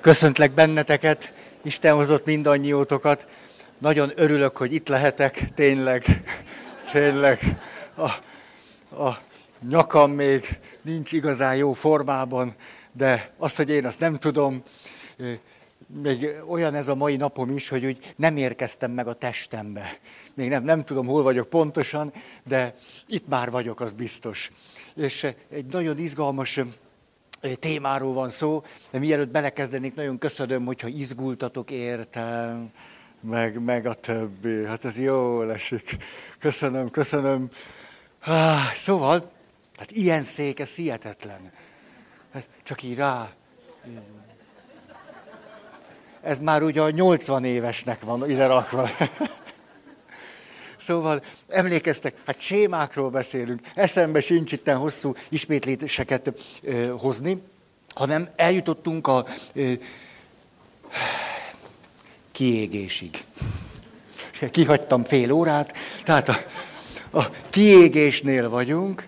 Köszöntlek benneteket, Isten hozott mindannyiótokat. Nagyon örülök, hogy itt lehetek, tényleg, tényleg. A, a nyakam még nincs igazán jó formában, de azt, hogy én azt nem tudom, még olyan ez a mai napom is, hogy úgy nem érkeztem meg a testembe. Még nem, nem tudom, hol vagyok pontosan, de itt már vagyok, az biztos. És egy nagyon izgalmas témáról van szó, de mielőtt belekezdenék, nagyon köszönöm, hogyha izgultatok értem, meg, meg a többi. Hát ez jó esik. Köszönöm, köszönöm. Ah, szóval, hát ilyen szék, ez hihetetlen. Ez csak így rá. Ez már ugye a 80 évesnek van ide rakva. Szóval emlékeztek, hát sémákról beszélünk, eszembe sincs itt hosszú ismétléseket ö, hozni, hanem eljutottunk a ö, kiégésig. Kihagytam fél órát, tehát a, a kiégésnél vagyunk,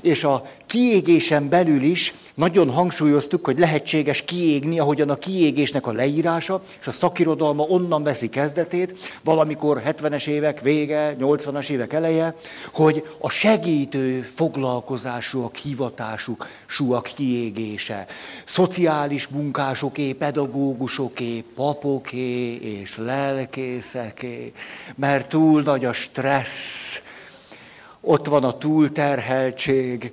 és a kiégésen belül is nagyon hangsúlyoztuk, hogy lehetséges kiégni, ahogyan a kiégésnek a leírása, és a szakirodalma onnan veszi kezdetét, valamikor 70-es évek vége, 80-as évek eleje, hogy a segítő foglalkozásúak, hivatásuk, súak kiégése, szociális munkásoké, pedagógusoké, papoké és lelkészeké, mert túl nagy a stressz, ott van a túlterheltség,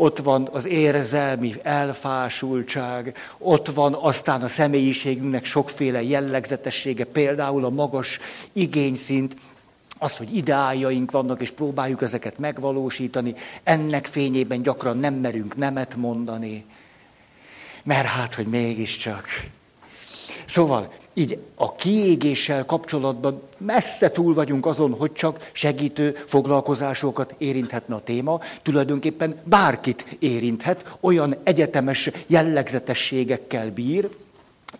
ott van az érzelmi elfásultság, ott van aztán a személyiségünknek sokféle jellegzetessége, például a magas igényszint, az, hogy ideáljaink vannak, és próbáljuk ezeket megvalósítani, ennek fényében gyakran nem merünk nemet mondani, mert hát, hogy mégiscsak. Szóval így a kiégéssel kapcsolatban messze túl vagyunk azon, hogy csak segítő foglalkozásokat érinthetne a téma. Tulajdonképpen bárkit érinthet, olyan egyetemes jellegzetességekkel bír.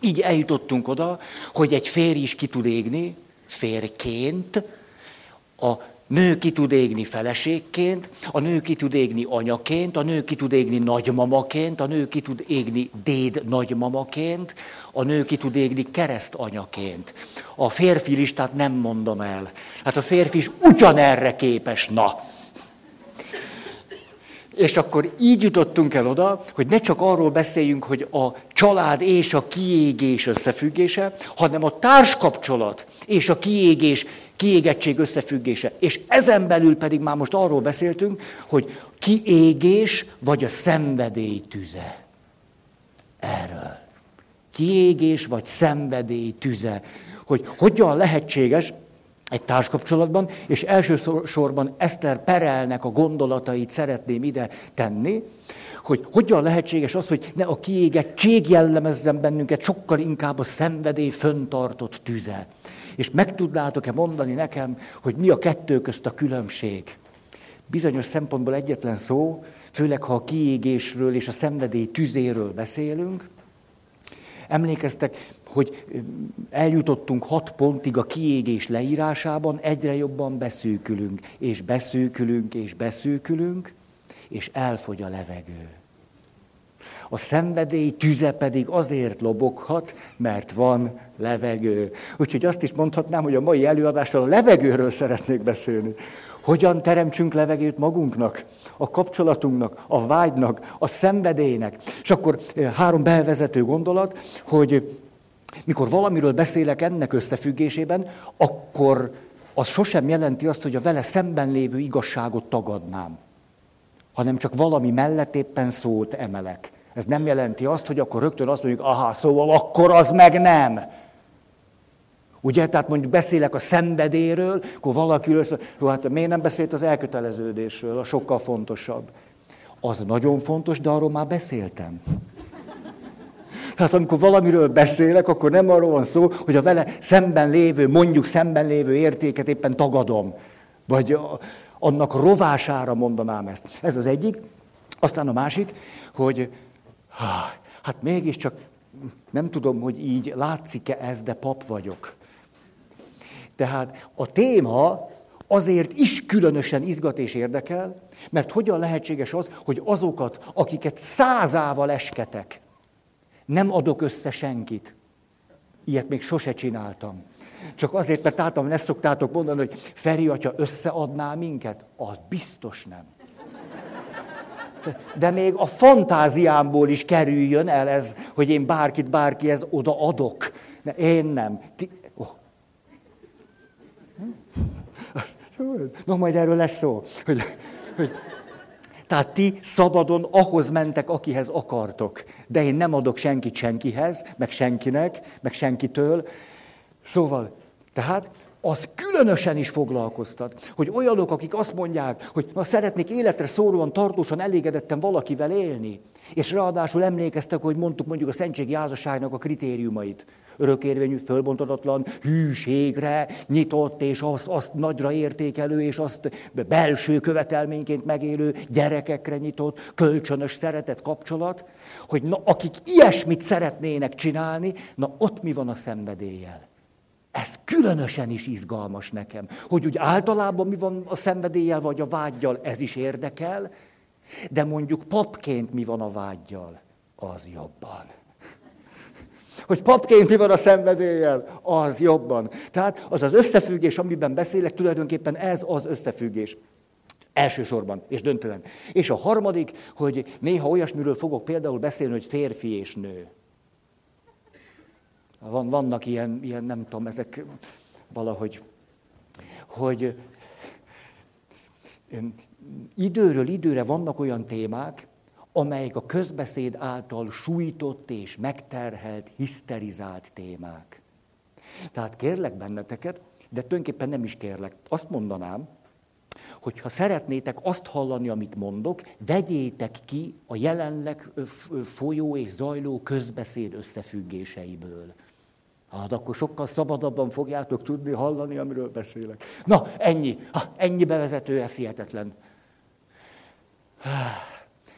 Így eljutottunk oda, hogy egy férj is ki tud égni, férként, a nő ki tud égni feleségként, a nő ki tud égni anyaként, a nő ki tud égni nagymamaként, a nő ki tud égni déd nagymamaként, a nő ki tud égni keresztanyaként. A férfi listát nem mondom el. Hát a férfi is ugyanerre képes, na. És akkor így jutottunk el oda, hogy ne csak arról beszéljünk, hogy a család és a kiégés összefüggése, hanem a társkapcsolat és a kiégés, kiégettség összefüggése. És ezen belül pedig már most arról beszéltünk, hogy kiégés vagy a szenvedély tüze. Erről kiégés vagy szenvedély tüze. Hogy hogyan lehetséges egy társkapcsolatban, és elsősorban Eszter Perelnek a gondolatait szeretném ide tenni, hogy hogyan lehetséges az, hogy ne a kiégettség jellemezzen bennünket, sokkal inkább a szenvedély föntartott tüze. És meg tudnátok-e mondani nekem, hogy mi a kettő közt a különbség? Bizonyos szempontból egyetlen szó, főleg ha a kiégésről és a szenvedély tüzéről beszélünk, Emlékeztek, hogy eljutottunk hat pontig a kiégés leírásában, egyre jobban beszűkülünk, és beszűkülünk, és beszűkülünk, és elfogy a levegő. A szenvedély tüze pedig azért loboghat, mert van levegő. Úgyhogy azt is mondhatnám, hogy a mai előadással a levegőről szeretnék beszélni. Hogyan teremtsünk levegőt magunknak, a kapcsolatunknak, a vágynak, a szenvedélynek. És akkor eh, három bevezető gondolat, hogy mikor valamiről beszélek ennek összefüggésében, akkor az sosem jelenti azt, hogy a vele szemben lévő igazságot tagadnám, hanem csak valami mellett éppen szót emelek. Ez nem jelenti azt, hogy akkor rögtön azt mondjuk, aha, szóval akkor az meg nem. Ugye, tehát mondjuk beszélek a szenvedéről, akkor valaki mondja, hát miért nem beszélt az elköteleződésről, a sokkal fontosabb. Az nagyon fontos, de arról már beszéltem. Hát amikor valamiről beszélek, akkor nem arról van szó, hogy a vele szemben lévő, mondjuk szemben lévő értéket éppen tagadom. Vagy annak rovására mondanám ezt. Ez az egyik. Aztán a másik, hogy hát mégiscsak nem tudom, hogy így látszik-e ez, de pap vagyok. Tehát a téma azért is különösen izgat és érdekel, mert hogyan lehetséges az, hogy azokat, akiket százával esketek, Nem adok össze senkit. Ilyet még sose csináltam. Csak azért, mert általában ezt szoktátok mondani, hogy Feri atya összeadná minket? Az biztos nem. De még a fantáziámból is kerüljön el ez, hogy én bárkit bárkihez oda adok. Én nem. Ti... Oh. No, majd erről lesz szó. Hogy, hogy, tehát ti szabadon ahhoz mentek, akihez akartok. De én nem adok senkit senkihez, meg senkinek, meg senkitől. Szóval, tehát az különösen is foglalkoztat, hogy olyanok, akik azt mondják, hogy ha szeretnék életre szólóan, tartósan elégedetten valakivel élni, és ráadásul emlékeztek, hogy mondtuk mondjuk a szentségi házasságnak a kritériumait. Örökérvényű, fölbontatatlan, hűségre, nyitott, és azt, azt nagyra értékelő, és azt belső követelményként megélő, gyerekekre nyitott, kölcsönös szeretet kapcsolat, hogy na, akik ilyesmit szeretnének csinálni, na ott mi van a szenvedéllyel? Ez különösen is izgalmas nekem, hogy úgy általában mi van a szenvedéllyel vagy a vágyjal, ez is érdekel, de mondjuk papként mi van a vágyjal, az jobban. Hogy papként mi van a szenvedéllyel, az jobban. Tehát az az összefüggés, amiben beszélek, tulajdonképpen ez az összefüggés. Elsősorban, és döntően. És a harmadik, hogy néha olyasmiről fogok például beszélni, hogy férfi és nő. Van, vannak ilyen, ilyen, nem tudom, ezek valahogy, hogy időről időre vannak olyan témák, amelyek a közbeszéd által sújtott és megterhelt, hiszterizált témák. Tehát kérlek benneteket, de tulajdonképpen nem is kérlek. Azt mondanám, hogy ha szeretnétek azt hallani, amit mondok, vegyétek ki a jelenleg folyó és zajló közbeszéd összefüggéseiből. Hát akkor sokkal szabadabban fogjátok tudni hallani, amiről beszélek. Na, ennyi. Ha, ennyi bevezető, ez hihetetlen.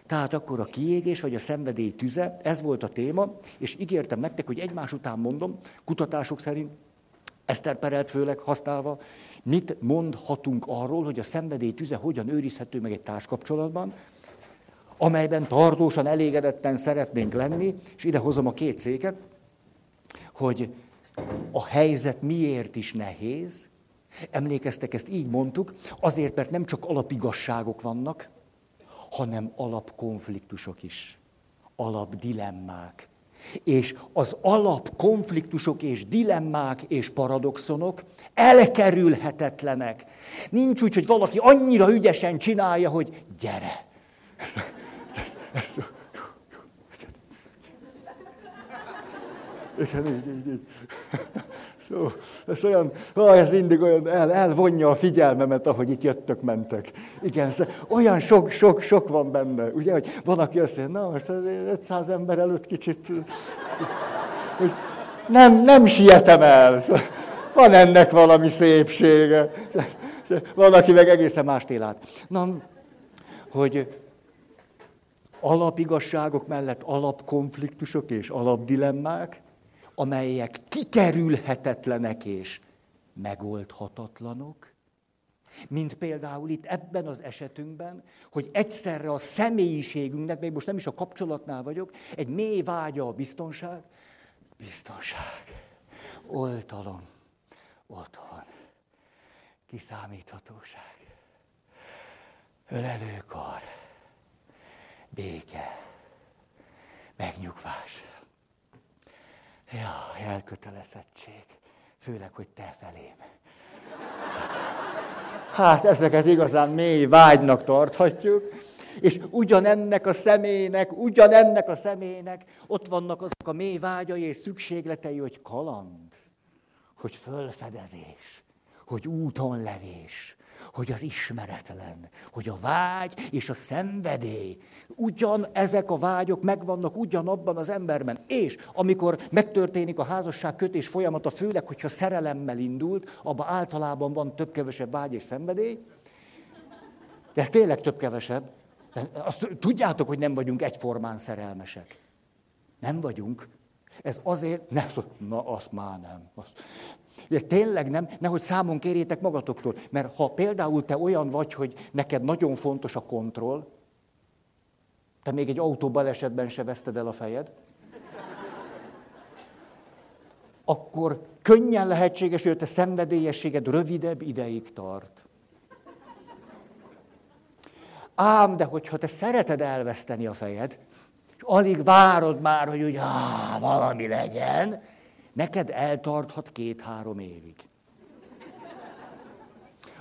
Tehát akkor a kiégés vagy a szenvedély tüze, ez volt a téma, és ígértem nektek, hogy egymás után mondom, kutatások szerint, Eszter Perelt főleg használva, mit mondhatunk arról, hogy a szenvedély tüze hogyan őrizhető meg egy társkapcsolatban, amelyben tartósan, elégedetten szeretnénk lenni, és ide hozom a két széket, hogy a helyzet miért is nehéz. Emlékeztek, ezt így mondtuk, azért, mert nem csak alapigasságok vannak, hanem alapkonfliktusok is, alapdilemmák. És az alapkonfliktusok és dilemmák és paradoxonok elkerülhetetlenek. Nincs úgy, hogy valaki annyira ügyesen csinálja, hogy gyere. Ez, ez, ez, Igen, így, így, így. So, ez olyan, ó, ez mindig olyan, el, elvonja a figyelmemet, ahogy itt jöttök, mentek. Igen, olyan sok, sok, sok van benne. Ugye, hogy van, aki azt mondja, na most 500 ember előtt kicsit, hogy nem, nem sietem el. Van ennek valami szépsége. Van, aki meg egészen más télát. Na, hogy alapigasságok mellett alapkonfliktusok és alapdilemmák, amelyek kikerülhetetlenek és megoldhatatlanok, mint például itt ebben az esetünkben, hogy egyszerre a személyiségünknek, még most nem is a kapcsolatnál vagyok, egy mély vágya a biztonság, biztonság, oltalom, otthon, kiszámíthatóság, ölelőkar, béke, megnyugvás. Ja, elkötelezettség. Főleg, hogy te felém. Hát ezeket igazán mély vágynak tarthatjuk. És ugyanennek a személynek, ugyanennek a személynek ott vannak azok a mély vágyai és szükségletei, hogy kaland, hogy fölfedezés, hogy úton levés, hogy az ismeretlen, hogy a vágy és a szenvedély, ugyan ezek a vágyok megvannak ugyanabban az emberben. És amikor megtörténik a házasság kötés folyamata, főleg, hogyha szerelemmel indult, abban általában van több-kevesebb vágy és szenvedély, de tényleg több-kevesebb. Azt tudjátok, hogy nem vagyunk egyformán szerelmesek. Nem vagyunk. Ez azért, ne, na azt már nem. Azt, de tényleg nem, nehogy számon kérjétek magatoktól, mert ha például te olyan vagy, hogy neked nagyon fontos a kontroll, te még egy autóbalesetben se veszted el a fejed, akkor könnyen lehetséges, hogy a te szenvedélyességed rövidebb ideig tart. Ám, de hogyha te szereted elveszteni a fejed, és alig várod már, hogy úgy, ah, valami legyen, neked eltarthat két-három évig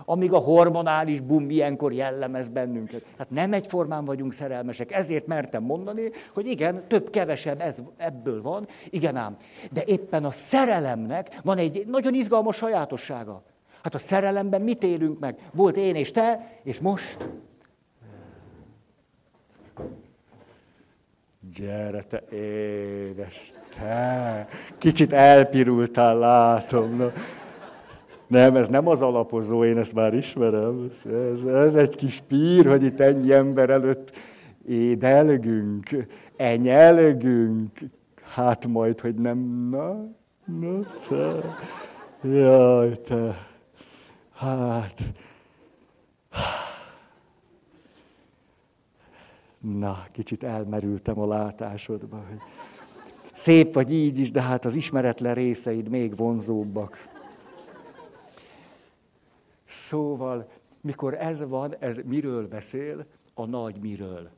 amíg a hormonális bum ilyenkor jellemez bennünket. Hát nem egyformán vagyunk szerelmesek, ezért mertem mondani, hogy igen, több-kevesebb ez, ebből van, igen ám. De éppen a szerelemnek van egy nagyon izgalmas sajátossága. Hát a szerelemben mit élünk meg? Volt én és te, és most... Gyere te, édes te! Kicsit elpirultál, látom. No. Nem, ez nem az alapozó, én ezt már ismerem. Ez, ez egy kis pír, hogy itt ennyi ember előtt édelgünk, enyelgünk. Hát majd, hogy nem, na, na, te. Jaj, te. Hát. Na, kicsit elmerültem a látásodba. Hogy szép vagy így is, de hát az ismeretlen részeid még vonzóbbak. Szóval, mikor ez van, ez miről beszél? A nagy miről.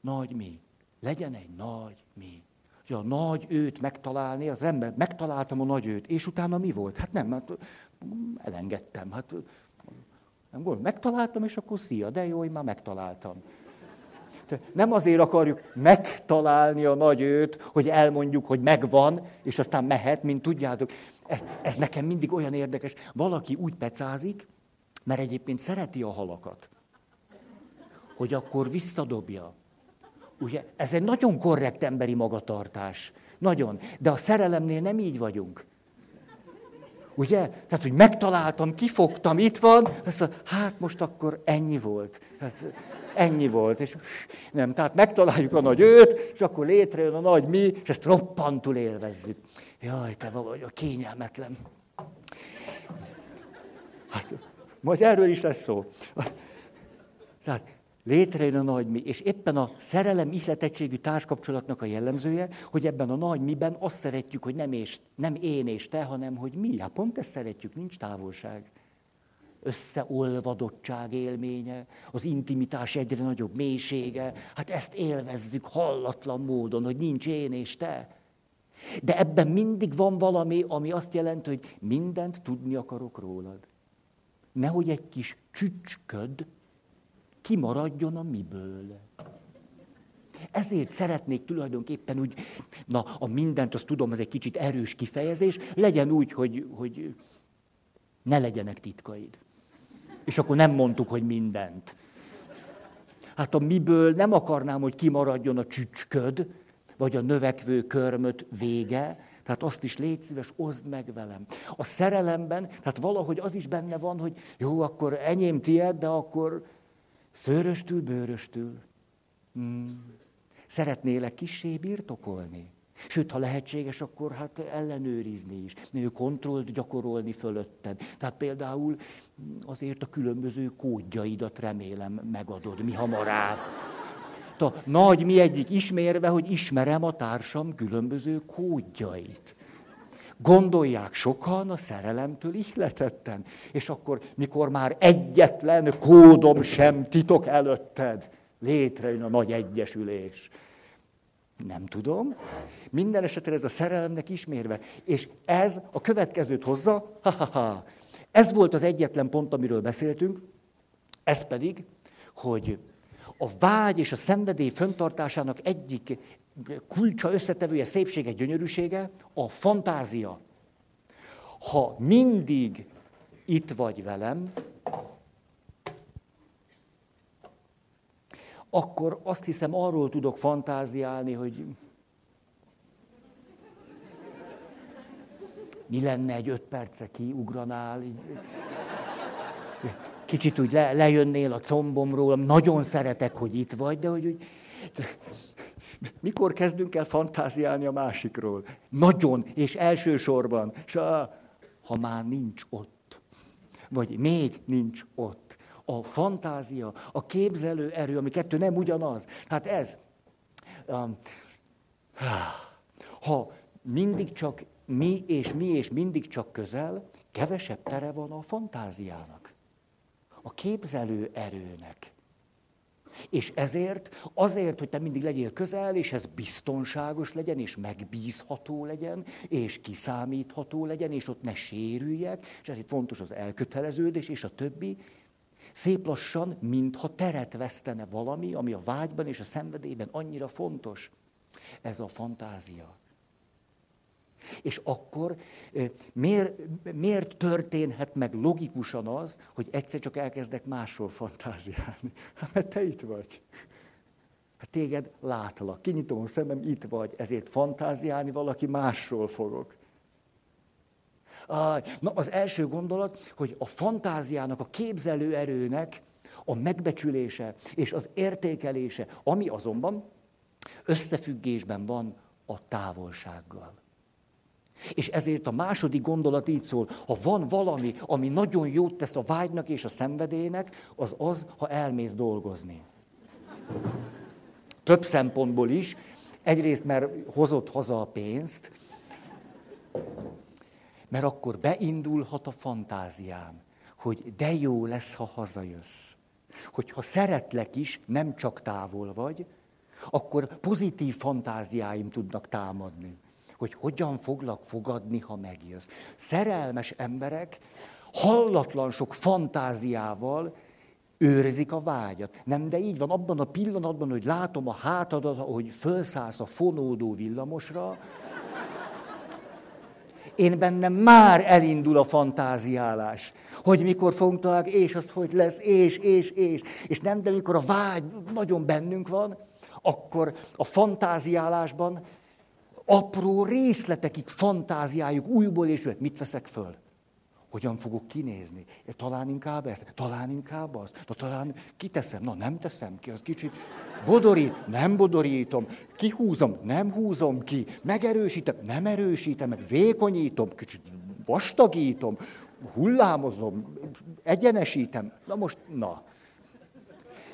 Nagy mi. Legyen egy nagy mi. Hogy a nagy őt megtalálni, az ember, megtaláltam a nagy őt, és utána mi volt? Hát nem, hát elengedtem. Hát nem volt, megtaláltam, és akkor szia, de jó, én már megtaláltam. Nem azért akarjuk megtalálni a nagy őt, hogy elmondjuk, hogy megvan, és aztán mehet, mint tudjátok. Ez, ez nekem mindig olyan érdekes. Valaki úgy pecázik, mert egyébként szereti a halakat, hogy akkor visszadobja. Ugye, ez egy nagyon korrekt emberi magatartás. Nagyon. De a szerelemnél nem így vagyunk. Ugye? Tehát, hogy megtaláltam, kifogtam, itt van, azt mondja, hát most akkor ennyi volt. Hát, ennyi volt. És nem, tehát megtaláljuk a nagy őt, és akkor létrejön a nagy mi, és ezt roppantul élvezzük. Jaj, te vagy a kényelmetlen. Hát, majd erről is lesz szó. Tehát létrejön a nagy mi, és éppen a szerelem ihletettségű társkapcsolatnak a jellemzője, hogy ebben a nagy miben azt szeretjük, hogy nem, és, nem én és te, hanem hogy mi. Hát pont ezt szeretjük, nincs távolság. Összeolvadottság élménye, az intimitás egyre nagyobb mélysége, hát ezt élvezzük hallatlan módon, hogy nincs én és te. De ebben mindig van valami, ami azt jelenti, hogy mindent tudni akarok rólad. Nehogy egy kis csücsköd kimaradjon a miből. Ezért szeretnék tulajdonképpen úgy, na, a mindent, azt tudom, ez egy kicsit erős kifejezés, legyen úgy, hogy, hogy ne legyenek titkaid. És akkor nem mondtuk, hogy mindent. Hát a miből nem akarnám, hogy kimaradjon a csücsköd, vagy a növekvő körmöt vége, tehát azt is légy szíves, oszd meg velem. A szerelemben, tehát valahogy az is benne van, hogy jó, akkor enyém tied, de akkor szőröstül, bőröstül. Hmm. Szeretnélek kissé birtokolni. Sőt, ha lehetséges, akkor hát ellenőrizni is, kontrollt gyakorolni fölötted. Tehát például azért a különböző kódjaidat remélem megadod mi hamarabb a nagy mi egyik ismérve, hogy ismerem a társam különböző kódjait. Gondolják sokan a szerelemtől ihletetten. És akkor, mikor már egyetlen kódom sem titok előtted, létrejön a nagy egyesülés. Nem tudom. Minden esetre ez a szerelemnek ismérve. És ez a következőt hozza, ha, ha, ha. Ez volt az egyetlen pont, amiről beszéltünk, ez pedig, hogy a vágy és a szenvedély föntartásának egyik kulcsa, összetevője, szépsége, gyönyörűsége a fantázia. Ha mindig itt vagy velem, akkor azt hiszem arról tudok fantáziálni, hogy mi lenne egy öt percre kiugranál. Így kicsit úgy le, lejönnél a combomról, nagyon szeretek, hogy itt vagy, de hogy úgy, mikor kezdünk el fantáziálni a másikról? Nagyon, és elsősorban, a, ha már nincs ott, vagy még nincs ott. A fantázia, a képzelő erő, ami kettő nem ugyanaz. Hát ez. Um, ha mindig csak mi és mi és mindig csak közel, kevesebb tere van a fantáziának, a képzelő erőnek. És ezért, azért, hogy te mindig legyél közel, és ez biztonságos legyen, és megbízható legyen, és kiszámítható legyen, és ott ne sérüljek, és ezért fontos az elköteleződés, és a többi, szép lassan, mintha teret vesztene valami, ami a vágyban és a szenvedélyben annyira fontos. Ez a fantázia. És akkor miért, miért történhet meg logikusan az, hogy egyszer csak elkezdek másról fantáziálni? Hát mert te itt vagy. Hát téged látlak, kinyitom a szemem, itt vagy, ezért fantáziálni valaki másról fogok. Na, az első gondolat, hogy a fantáziának, a képzelő erőnek a megbecsülése és az értékelése, ami azonban összefüggésben van a távolsággal. És ezért a második gondolat így szól, ha van valami, ami nagyon jót tesz a vágynak és a szenvedélynek, az az, ha elmész dolgozni. Több szempontból is. Egyrészt, mert hozott haza a pénzt, mert akkor beindulhat a fantáziám, hogy de jó lesz, ha hazajössz. Hogy ha szeretlek is, nem csak távol vagy, akkor pozitív fantáziáim tudnak támadni hogy hogyan foglak fogadni, ha megjössz. Szerelmes emberek hallatlan sok fantáziával őrzik a vágyat. Nem, de így van, abban a pillanatban, hogy látom a hátadat, hogy felszállsz a fonódó villamosra, én bennem már elindul a fantáziálás. Hogy mikor fogunk találni, és az hogy lesz, és, és, és. És nem, de mikor a vágy nagyon bennünk van, akkor a fantáziálásban apró részletekig fantáziájuk újból és újból. Mit veszek föl? Hogyan fogok kinézni? Talán inkább ezt, talán inkább azt, de talán kiteszem, na nem teszem ki, az kicsit bodorít, nem bodorítom, kihúzom, nem húzom ki, megerősítem, nem erősítem, meg vékonyítom, kicsit vastagítom, hullámozom, egyenesítem. Na most, na.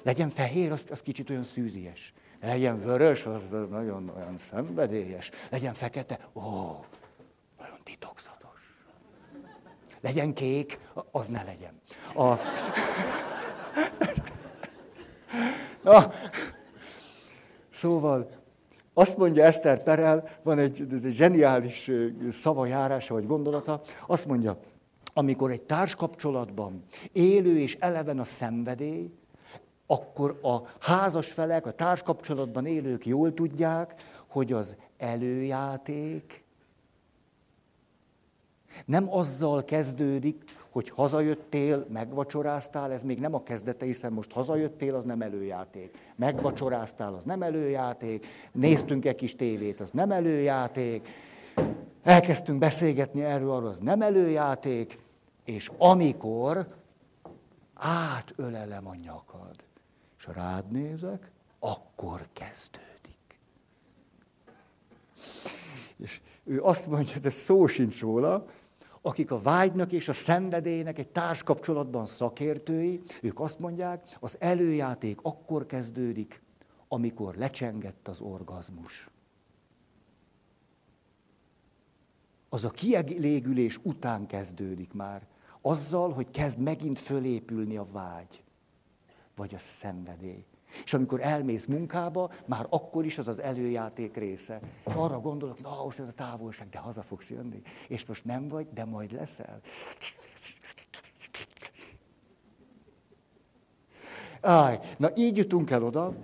Legyen fehér, az, az kicsit olyan szűzies. Legyen vörös, az nagyon olyan szenvedélyes. Legyen fekete, ó, nagyon titokzatos. Legyen kék, az ne legyen. A... Na, szóval azt mondja Eszter Perel, van egy, egy zseniális szavajárása vagy gondolata, azt mondja, amikor egy társkapcsolatban élő és eleven a szenvedély, akkor a házas felek, a társkapcsolatban élők jól tudják, hogy az előjáték nem azzal kezdődik, hogy hazajöttél, megvacsoráztál, ez még nem a kezdete, hiszen most hazajöttél, az nem előjáték. Megvacsoráztál, az nem előjáték, néztünk egy kis tévét, az nem előjáték, elkezdtünk beszélgetni erről, arról, az nem előjáték, és amikor átölelem a nyakad, és rád nézek, akkor kezdődik. És ő azt mondja, de szó sincs róla, akik a vágynak és a szenvedélynek egy társkapcsolatban szakértői, ők azt mondják, az előjáték akkor kezdődik, amikor lecsengett az orgazmus. Az a kielégülés után kezdődik már, azzal, hogy kezd megint fölépülni a vágy vagy a szenvedély. És amikor elmész munkába, már akkor is az az előjáték része. Arra gondolok, na most ez a távolság, de haza fogsz jönni. És most nem vagy, de majd leszel. Áj, na így jutunk el oda,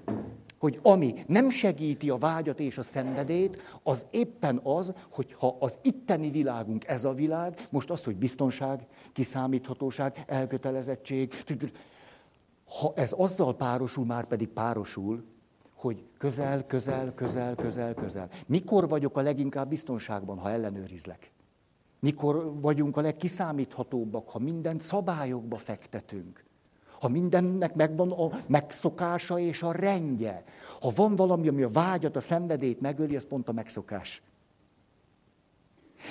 hogy ami nem segíti a vágyat és a szenvedét, az éppen az, hogy ha az itteni világunk ez a világ, most az, hogy biztonság, kiszámíthatóság, elkötelezettség, ha ez azzal párosul, már pedig párosul, hogy közel, közel, közel, közel, közel. Mikor vagyok a leginkább biztonságban, ha ellenőrizlek? Mikor vagyunk a legkiszámíthatóbbak, ha mindent szabályokba fektetünk? Ha mindennek megvan a megszokása és a rendje. Ha van valami, ami a vágyat, a szenvedét megöli, ez pont a megszokás.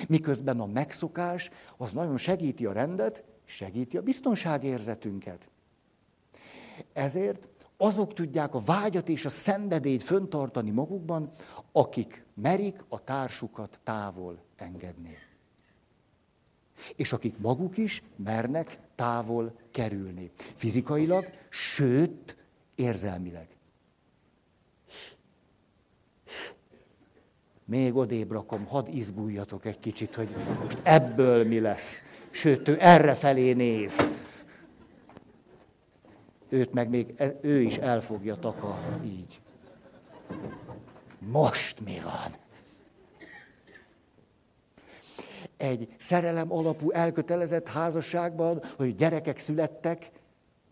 Miközben a megszokás az nagyon segíti a rendet, segíti a biztonságérzetünket. Ezért azok tudják a vágyat és a szenvedélyt föntartani magukban, akik merik a társukat távol engedni. És akik maguk is mernek távol kerülni. Fizikailag, sőt, érzelmileg. Még odébb rakom, hadd izguljatok egy kicsit, hogy most ebből mi lesz. Sőt, ő erre felé néz. Őt meg még e- ő is el fogja takarni így. Most mi van? Egy szerelem alapú elkötelezett házasságban, hogy gyerekek születtek,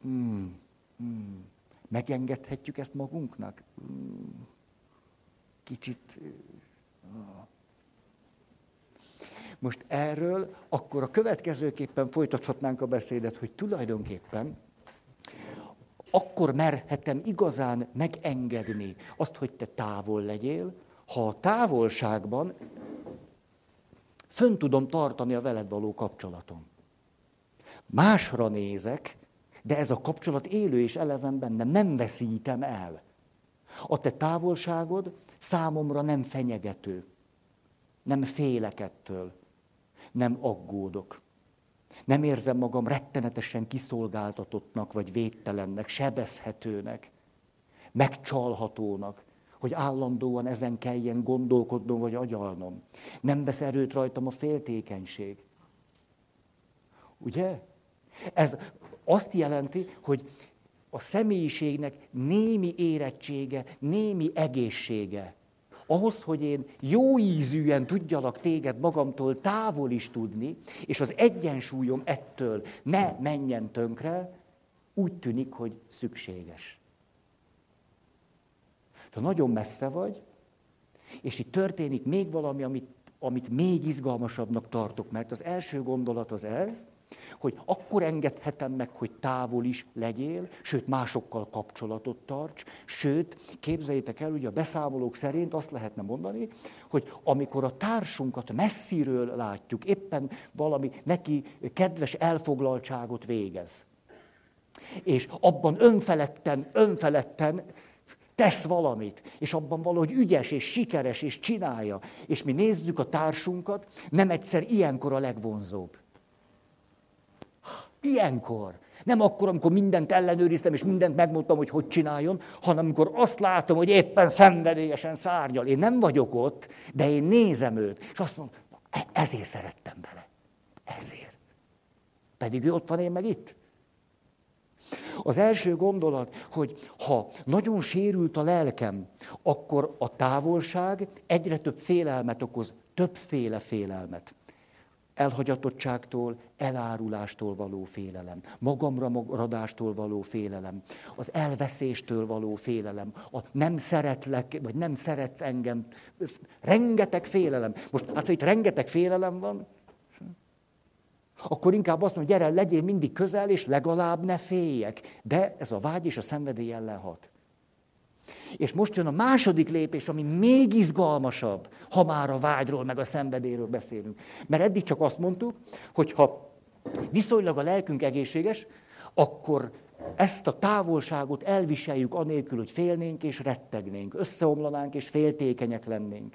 hmm, hmm, megengedhetjük ezt magunknak? Hmm, kicsit most erről akkor a következőképpen folytathatnánk a beszédet, hogy tulajdonképpen akkor merhetem igazán megengedni azt, hogy te távol legyél, ha a távolságban fönn tudom tartani a veled való kapcsolatom. Másra nézek, de ez a kapcsolat élő és eleven bennem, nem veszítem el. A te távolságod számomra nem fenyegető, nem félek ettől, nem aggódok. Nem érzem magam rettenetesen kiszolgáltatottnak, vagy védtelennek, sebezhetőnek, megcsalhatónak, hogy állandóan ezen kelljen gondolkodnom, vagy agyalnom. Nem vesz erőt rajtam a féltékenység. Ugye? Ez azt jelenti, hogy a személyiségnek némi érettsége, némi egészsége. Ahhoz, hogy én jó ízűen tudjalak téged magamtól távol is tudni, és az egyensúlyom ettől ne menjen tönkre, úgy tűnik, hogy szükséges. Ha nagyon messze vagy, és itt történik még valami, amit, amit még izgalmasabbnak tartok, mert az első gondolat az ez, hogy akkor engedhetem meg, hogy távol is legyél, sőt másokkal kapcsolatot tarts, sőt, képzeljétek el, ugye a beszámolók szerint azt lehetne mondani, hogy amikor a társunkat messziről látjuk, éppen valami neki kedves elfoglaltságot végez, és abban önfeledten, önfeledten tesz valamit, és abban valahogy ügyes és sikeres és csinálja, és mi nézzük a társunkat, nem egyszer ilyenkor a legvonzóbb. Ilyenkor. Nem akkor, amikor mindent ellenőriztem, és mindent megmondtam, hogy hogy csináljon, hanem amikor azt látom, hogy éppen szenvedélyesen szárnyal. Én nem vagyok ott, de én nézem őt, és azt mondom, e- ezért szerettem bele. Ezért. Pedig ő ott van, én meg itt. Az első gondolat, hogy ha nagyon sérült a lelkem, akkor a távolság egyre több félelmet okoz, többféle félelmet elhagyatottságtól, elárulástól való félelem, magamra radástól való félelem, az elveszéstől való félelem, a nem szeretlek, vagy nem szeretsz engem, rengeteg félelem. Most hát, ha itt rengeteg félelem van, akkor inkább azt mondja, gyere, legyél mindig közel, és legalább ne féljek. De ez a vágy és a szenvedély ellen hat. És most jön a második lépés, ami még izgalmasabb, ha már a vágyról, meg a szenvedéről beszélünk. Mert eddig csak azt mondtuk, hogy ha viszonylag a lelkünk egészséges, akkor ezt a távolságot elviseljük anélkül, hogy félnénk és rettegnénk, összeomlanánk és féltékenyek lennénk.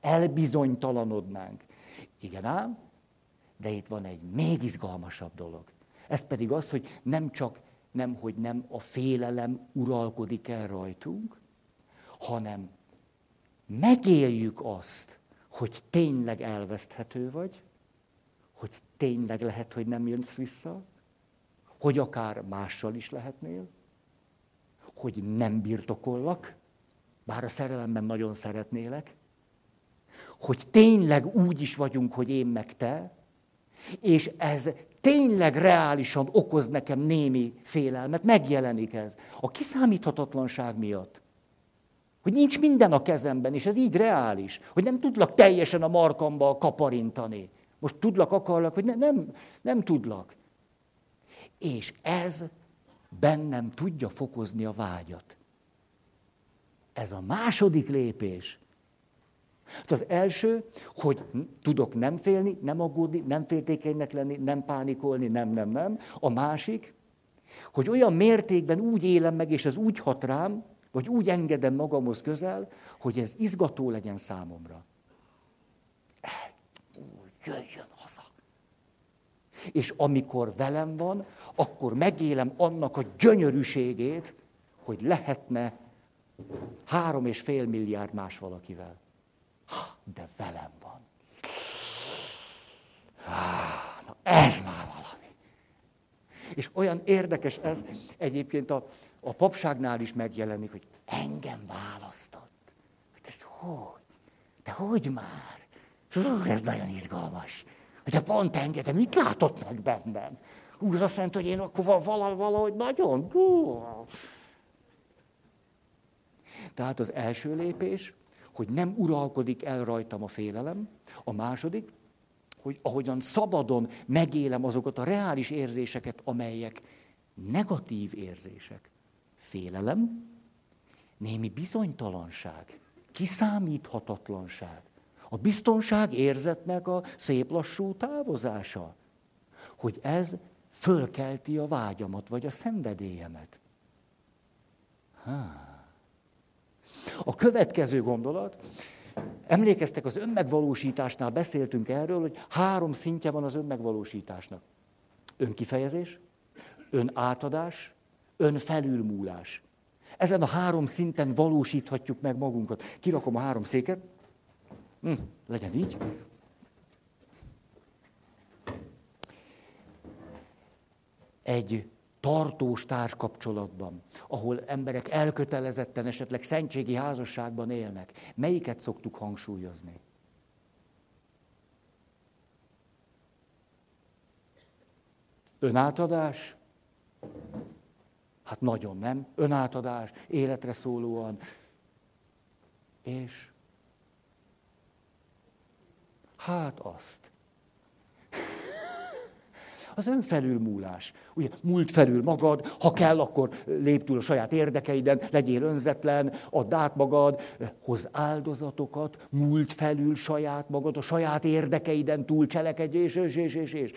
Elbizonytalanodnánk. Igen ám, de itt van egy még izgalmasabb dolog. Ez pedig az, hogy nem csak nem, hogy nem a félelem uralkodik el rajtunk, hanem megéljük azt, hogy tényleg elveszthető vagy, hogy tényleg lehet, hogy nem jössz vissza, hogy akár mással is lehetnél, hogy nem birtokollak, bár a szerelemben nagyon szeretnélek, hogy tényleg úgy is vagyunk, hogy én meg te, és ez tényleg reálisan okoz nekem némi félelmet, megjelenik ez. A kiszámíthatatlanság miatt. Hogy nincs minden a kezemben, és ez így reális. Hogy nem tudlak teljesen a markamba kaparintani. Most tudlak, akarlak, hogy ne, nem, nem tudlak. És ez bennem tudja fokozni a vágyat. Ez a második lépés. Hát az első, hogy tudok nem félni, nem aggódni, nem féltékenynek lenni, nem pánikolni, nem, nem, nem. A másik, Hogy olyan mértékben úgy élem meg, és ez úgy hat rám, vagy úgy engedem magamhoz közel, hogy ez izgató legyen számomra. Úgy jöjjön haza. És amikor velem van, akkor megélem annak a gyönyörűségét, hogy lehetne három és fél milliárd más valakivel. De velem van. Na ez már valami. És olyan érdekes ez, egyébként a, a papságnál is megjelenik, hogy engem választott. Hát ez hogy? De hogy már? Hú, ez nagyon izgalmas. Hogy pont engedem, mit látott meg bennem? Hú, az azt jelenti, hogy én akkor valahogy nagyon... Hú. Tehát az első lépés, hogy nem uralkodik el rajtam a félelem. A második, hogy ahogyan szabadon megélem azokat a reális érzéseket, amelyek negatív érzések. Félelem, némi bizonytalanság, kiszámíthatatlanság. A biztonság érzetnek a szép lassú távozása. Hogy ez fölkelti a vágyamat, vagy a szenvedélyemet. Ha. A következő gondolat, emlékeztek, az önmegvalósításnál beszéltünk erről, hogy három szintje van az önmegvalósításnak. Önkifejezés, önátadás, önfelülmúlás. Ezen a három szinten valósíthatjuk meg magunkat. Kirakom a három széket. Hm, legyen így. Egy tartós társkapcsolatban, ahol emberek elkötelezetten, esetleg szentségi házasságban élnek. Melyiket szoktuk hangsúlyozni? Önátadás? Hát nagyon nem. Önátadás, életre szólóan. És hát azt. Az önfelülmúlás. Ugye, múlt felül magad, ha kell, akkor lép túl a saját érdekeiden, legyél önzetlen, add át magad, hoz áldozatokat, múlt felül saját magad, a saját érdekeiden túl cselekedj, és, és, és, és, és.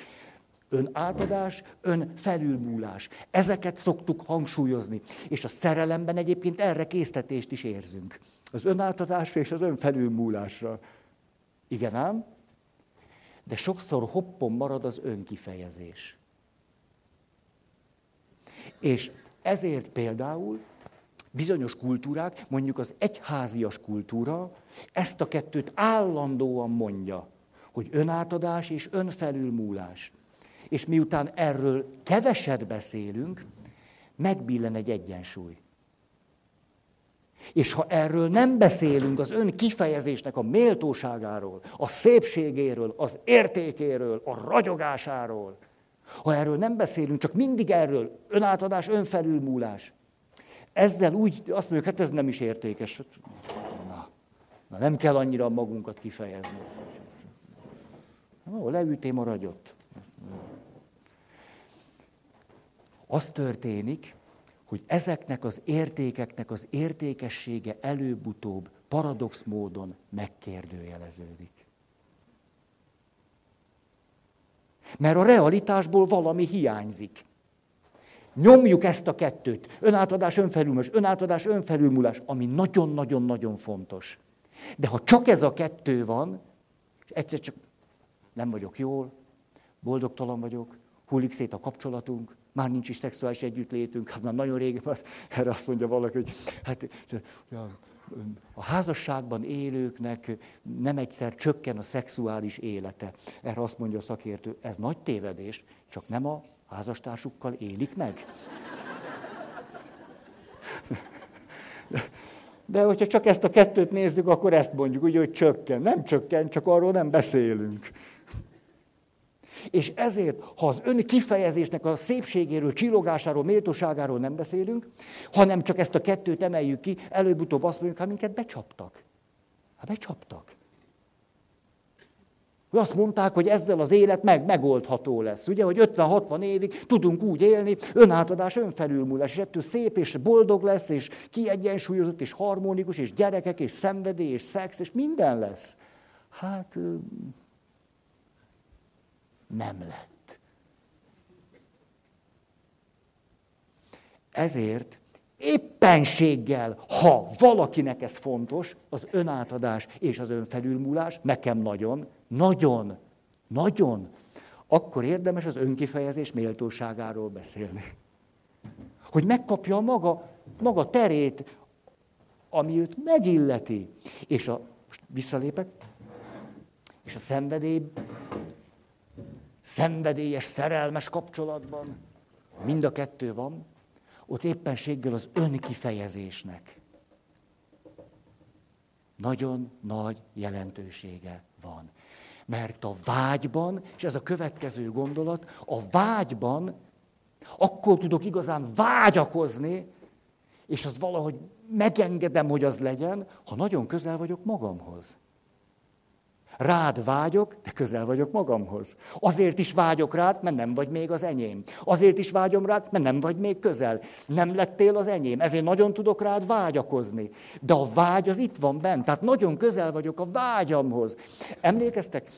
Ön átadás, ön felülmúlás. Ezeket szoktuk hangsúlyozni. És a szerelemben egyébként erre késztetést is érzünk. Az önátadásra és az önfelülmúlásra. Igen ám? De sokszor hoppon marad az önkifejezés. És ezért például bizonyos kultúrák, mondjuk az egyházias kultúra, ezt a kettőt állandóan mondja, hogy önátadás és önfelülmúlás és miután erről keveset beszélünk, megbillen egy egyensúly. És ha erről nem beszélünk az ön kifejezésnek a méltóságáról, a szépségéről, az értékéről, a ragyogásáról, ha erről nem beszélünk, csak mindig erről, önátadás, önfelülmúlás, ezzel úgy azt mondjuk, hát ez nem is értékes. Na, na nem kell annyira magunkat kifejezni. Na, leüté maradjott. az történik, hogy ezeknek az értékeknek az értékessége előbb-utóbb paradox módon megkérdőjeleződik. Mert a realitásból valami hiányzik. Nyomjuk ezt a kettőt. Önátadás, önfelülmúlás, önátadás, önfelülmúlás, ami nagyon-nagyon-nagyon fontos. De ha csak ez a kettő van, egyszer csak nem vagyok jól, boldogtalan vagyok, hullik szét a kapcsolatunk, már nincs is szexuális együttlétünk, hát már nagyon régen, erre azt mondja valaki, hogy hát, a házasságban élőknek nem egyszer csökken a szexuális élete. Erre azt mondja a szakértő, ez nagy tévedés, csak nem a házastársukkal élik meg. De hogyha csak ezt a kettőt nézzük, akkor ezt mondjuk, úgy, hogy csökken. Nem csökken, csak arról nem beszélünk. És ezért, ha az ön kifejezésnek a szépségéről, csillogásáról, méltóságáról nem beszélünk, hanem csak ezt a kettőt emeljük ki, előbb-utóbb azt mondjuk, hát minket becsaptak. Hát becsaptak. Azt mondták, hogy ezzel az élet meg, megoldható lesz. Ugye, hogy 50-60 évig tudunk úgy élni, önátadás, önfelülmúlás, és ettől szép és boldog lesz, és kiegyensúlyozott, és harmonikus, és gyerekek, és szenvedély, és szex, és minden lesz. Hát nem lett. Ezért éppenséggel, ha valakinek ez fontos, az önátadás és az önfelülmúlás, nekem nagyon, nagyon, nagyon, akkor érdemes az önkifejezés méltóságáról beszélni. Hogy megkapja a maga, maga terét, ami őt megilleti. És a, most visszalépek, és a szenvedély, szenvedélyes, szerelmes kapcsolatban, mind a kettő van, ott éppenséggel az önkifejezésnek nagyon nagy jelentősége van. Mert a vágyban, és ez a következő gondolat, a vágyban akkor tudok igazán vágyakozni, és az valahogy megengedem, hogy az legyen, ha nagyon közel vagyok magamhoz. Rád vágyok, de közel vagyok magamhoz. Azért is vágyok rád, mert nem vagy még az enyém. Azért is vágyom rád, mert nem vagy még közel. Nem lettél az enyém, ezért nagyon tudok rád vágyakozni. De a vágy az itt van bent, tehát nagyon közel vagyok a vágyamhoz. Emlékeztek?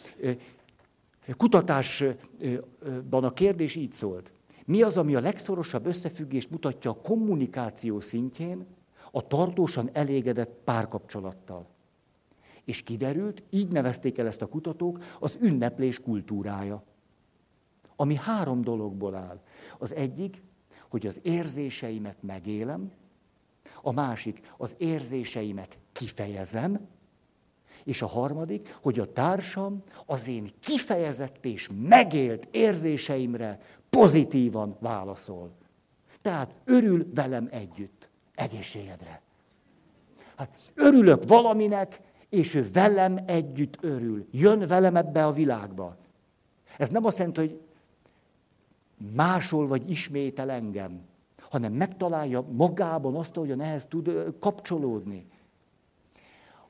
Kutatásban a kérdés így szólt. Mi az, ami a legszorosabb összefüggést mutatja a kommunikáció szintjén a tartósan elégedett párkapcsolattal? És kiderült, így nevezték el ezt a kutatók, az ünneplés kultúrája. Ami három dologból áll. Az egyik, hogy az érzéseimet megélem, a másik, az érzéseimet kifejezem, és a harmadik, hogy a társam az én kifejezett és megélt érzéseimre pozitívan válaszol. Tehát örül velem együtt. Egészségedre. Hát örülök valaminek, és ő velem együtt örül. Jön velem ebbe a világba. Ez nem azt jelenti, hogy másol vagy ismétel engem, hanem megtalálja magában azt, hogy ehhez tud kapcsolódni.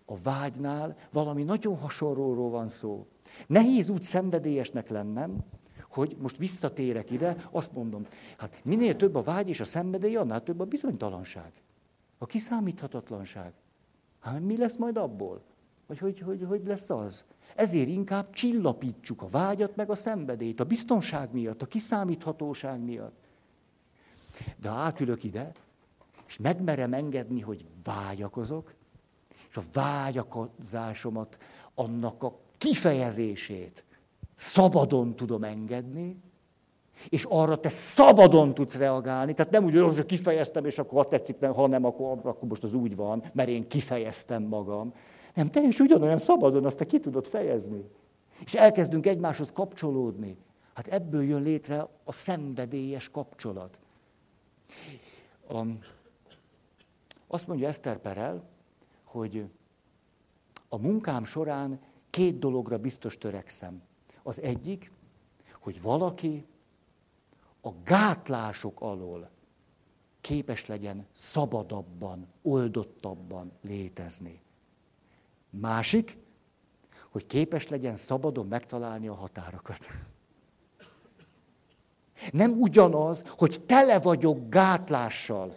A vágynál valami nagyon hasonlóról van szó. Nehéz úgy szenvedélyesnek lennem, hogy most visszatérek ide, azt mondom, hát minél több a vágy és a szenvedély, annál több a bizonytalanság. A kiszámíthatatlanság. Hát mi lesz majd abból? Vagy hogy, hogy, hogy lesz az? Ezért inkább csillapítsuk a vágyat meg a szenvedélyt, a biztonság miatt, a kiszámíthatóság miatt. De ha átülök ide, és megmerem engedni, hogy vágyakozok, és a vágyakozásomat, annak a kifejezését szabadon tudom engedni, és arra te szabadon tudsz reagálni. Tehát nem úgy, hogy kifejeztem, és akkor ha tetszik, nem, ha nem, akkor, akkor most az úgy van, mert én kifejeztem magam. Nem, te is ugyanolyan szabadon azt te ki tudod fejezni. És elkezdünk egymáshoz kapcsolódni. Hát ebből jön létre a szenvedélyes kapcsolat. Um, azt mondja Eszter Perel, hogy a munkám során két dologra biztos törekszem. Az egyik, hogy valaki a gátlások alól képes legyen szabadabban, oldottabban létezni. Másik, hogy képes legyen szabadon megtalálni a határokat. Nem ugyanaz, hogy tele vagyok gátlással,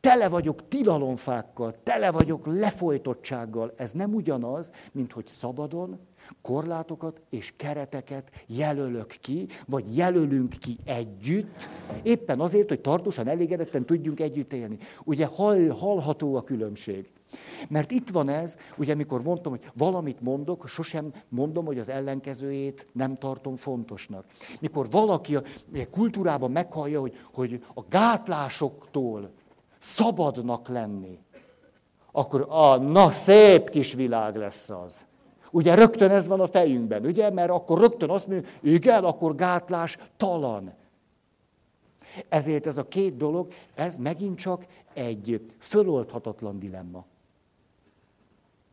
tele vagyok tilalomfákkal, tele vagyok lefolytottsággal. Ez nem ugyanaz, mint hogy szabadon korlátokat és kereteket jelölök ki, vagy jelölünk ki együtt, éppen azért, hogy tartósan elégedetten tudjunk együtt élni. Ugye hall, hallható a különbség. Mert itt van ez, ugye amikor mondtam, hogy valamit mondok, sosem mondom, hogy az ellenkezőjét nem tartom fontosnak. Mikor valaki a kultúrában meghallja, hogy, hogy a gátlásoktól szabadnak lenni, akkor a na szép kis világ lesz az. Ugye rögtön ez van a fejünkben, ugye? Mert akkor rögtön azt mondjuk, igen, akkor gátlás talan. Ezért ez a két dolog, ez megint csak egy föloldhatatlan dilemma.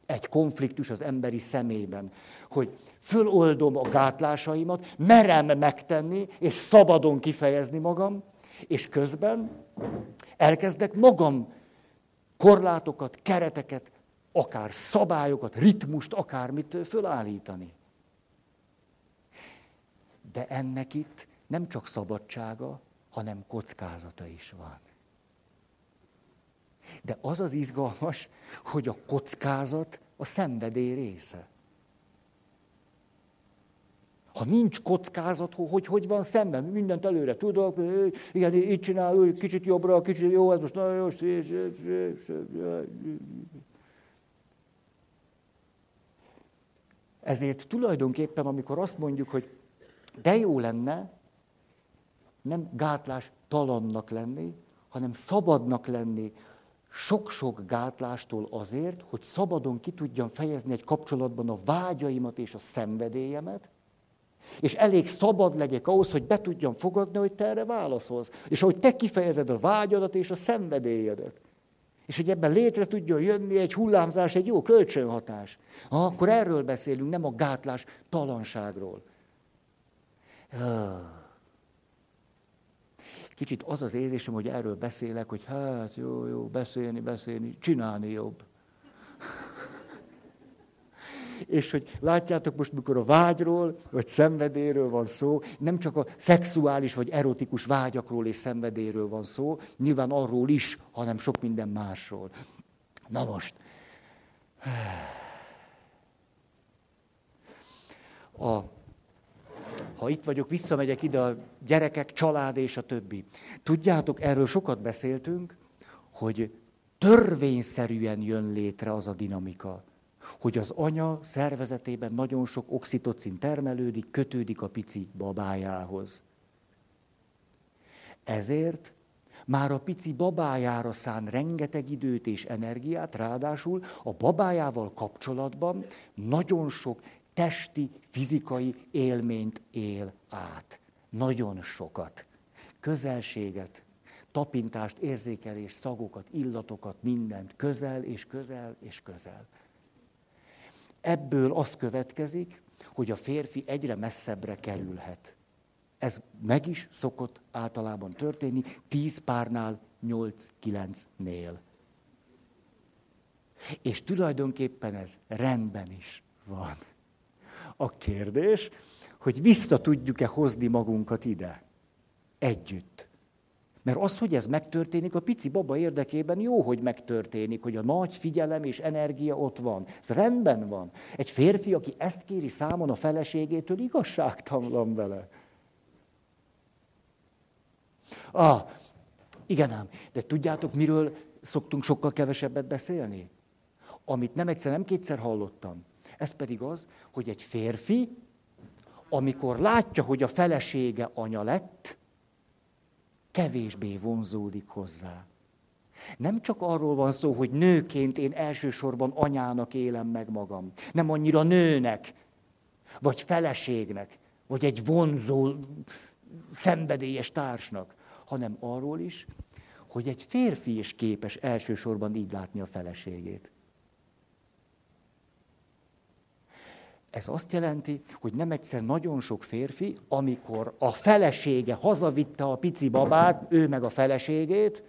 Egy konfliktus az emberi szemében, hogy föloldom a gátlásaimat, merem megtenni, és szabadon kifejezni magam, és közben elkezdek magam korlátokat, kereteket, akár szabályokat, ritmust, akármit fölállítani. De ennek itt nem csak szabadsága, hanem kockázata is van. De az az izgalmas, hogy a kockázat a szenvedély része. Ha nincs kockázat, hogy hogy van szemben, mindent előre tudok, igen, így csinál, kicsit jobbra, kicsit jó, ez most nagyon jó. Ezért tulajdonképpen, amikor azt mondjuk, hogy de jó lenne, nem gátlás talannak lenni, hanem szabadnak lenni sok-sok gátlástól azért, hogy szabadon ki tudjam fejezni egy kapcsolatban a vágyaimat és a szenvedélyemet, és elég szabad legyek ahhoz, hogy be tudjam fogadni, hogy te erre válaszolsz. És hogy te kifejezed a vágyadat és a szenvedélyedet. És hogy ebben létre tudjon jönni egy hullámzás, egy jó kölcsönhatás. Ha, akkor erről beszélünk, nem a gátlás talanságról. Kicsit az az érzésem, hogy erről beszélek, hogy hát jó, jó, beszélni, beszélni, csinálni jobb. És hogy látjátok most, mikor a vágyról, vagy szenvedéről van szó, nem csak a szexuális vagy erotikus vágyakról és szenvedéről van szó, nyilván arról is, hanem sok minden másról. Na most. A, ha itt vagyok, visszamegyek ide a gyerekek, család és a többi. Tudjátok, erről sokat beszéltünk, hogy törvényszerűen jön létre az a dinamika hogy az anya szervezetében nagyon sok oxitocin termelődik, kötődik a pici babájához. Ezért már a pici babájára szán rengeteg időt és energiát, ráadásul a babájával kapcsolatban nagyon sok testi, fizikai élményt él át. Nagyon sokat. Közelséget, tapintást, érzékelést, szagokat, illatokat, mindent. Közel és közel és közel. Ebből az következik, hogy a férfi egyre messzebbre kerülhet. Ez meg is szokott általában történni, tíz párnál, nyolc-kilencnél. És tulajdonképpen ez rendben is van. A kérdés, hogy vissza tudjuk-e hozni magunkat ide, együtt. Mert az, hogy ez megtörténik, a pici baba érdekében jó, hogy megtörténik, hogy a nagy figyelem és energia ott van. Ez rendben van. Egy férfi, aki ezt kéri számon a feleségétől, igazságtalan vele. Ah, igen ám, de tudjátok, miről szoktunk sokkal kevesebbet beszélni? Amit nem egyszer, nem kétszer hallottam. Ez pedig az, hogy egy férfi, amikor látja, hogy a felesége anya lett, kevésbé vonzódik hozzá. Nem csak arról van szó, hogy nőként én elsősorban anyának élem meg magam. Nem annyira nőnek, vagy feleségnek, vagy egy vonzó, szenvedélyes társnak, hanem arról is, hogy egy férfi is képes elsősorban így látni a feleségét. Ez azt jelenti, hogy nem egyszer nagyon sok férfi, amikor a felesége hazavitte a pici babát, ő meg a feleségét,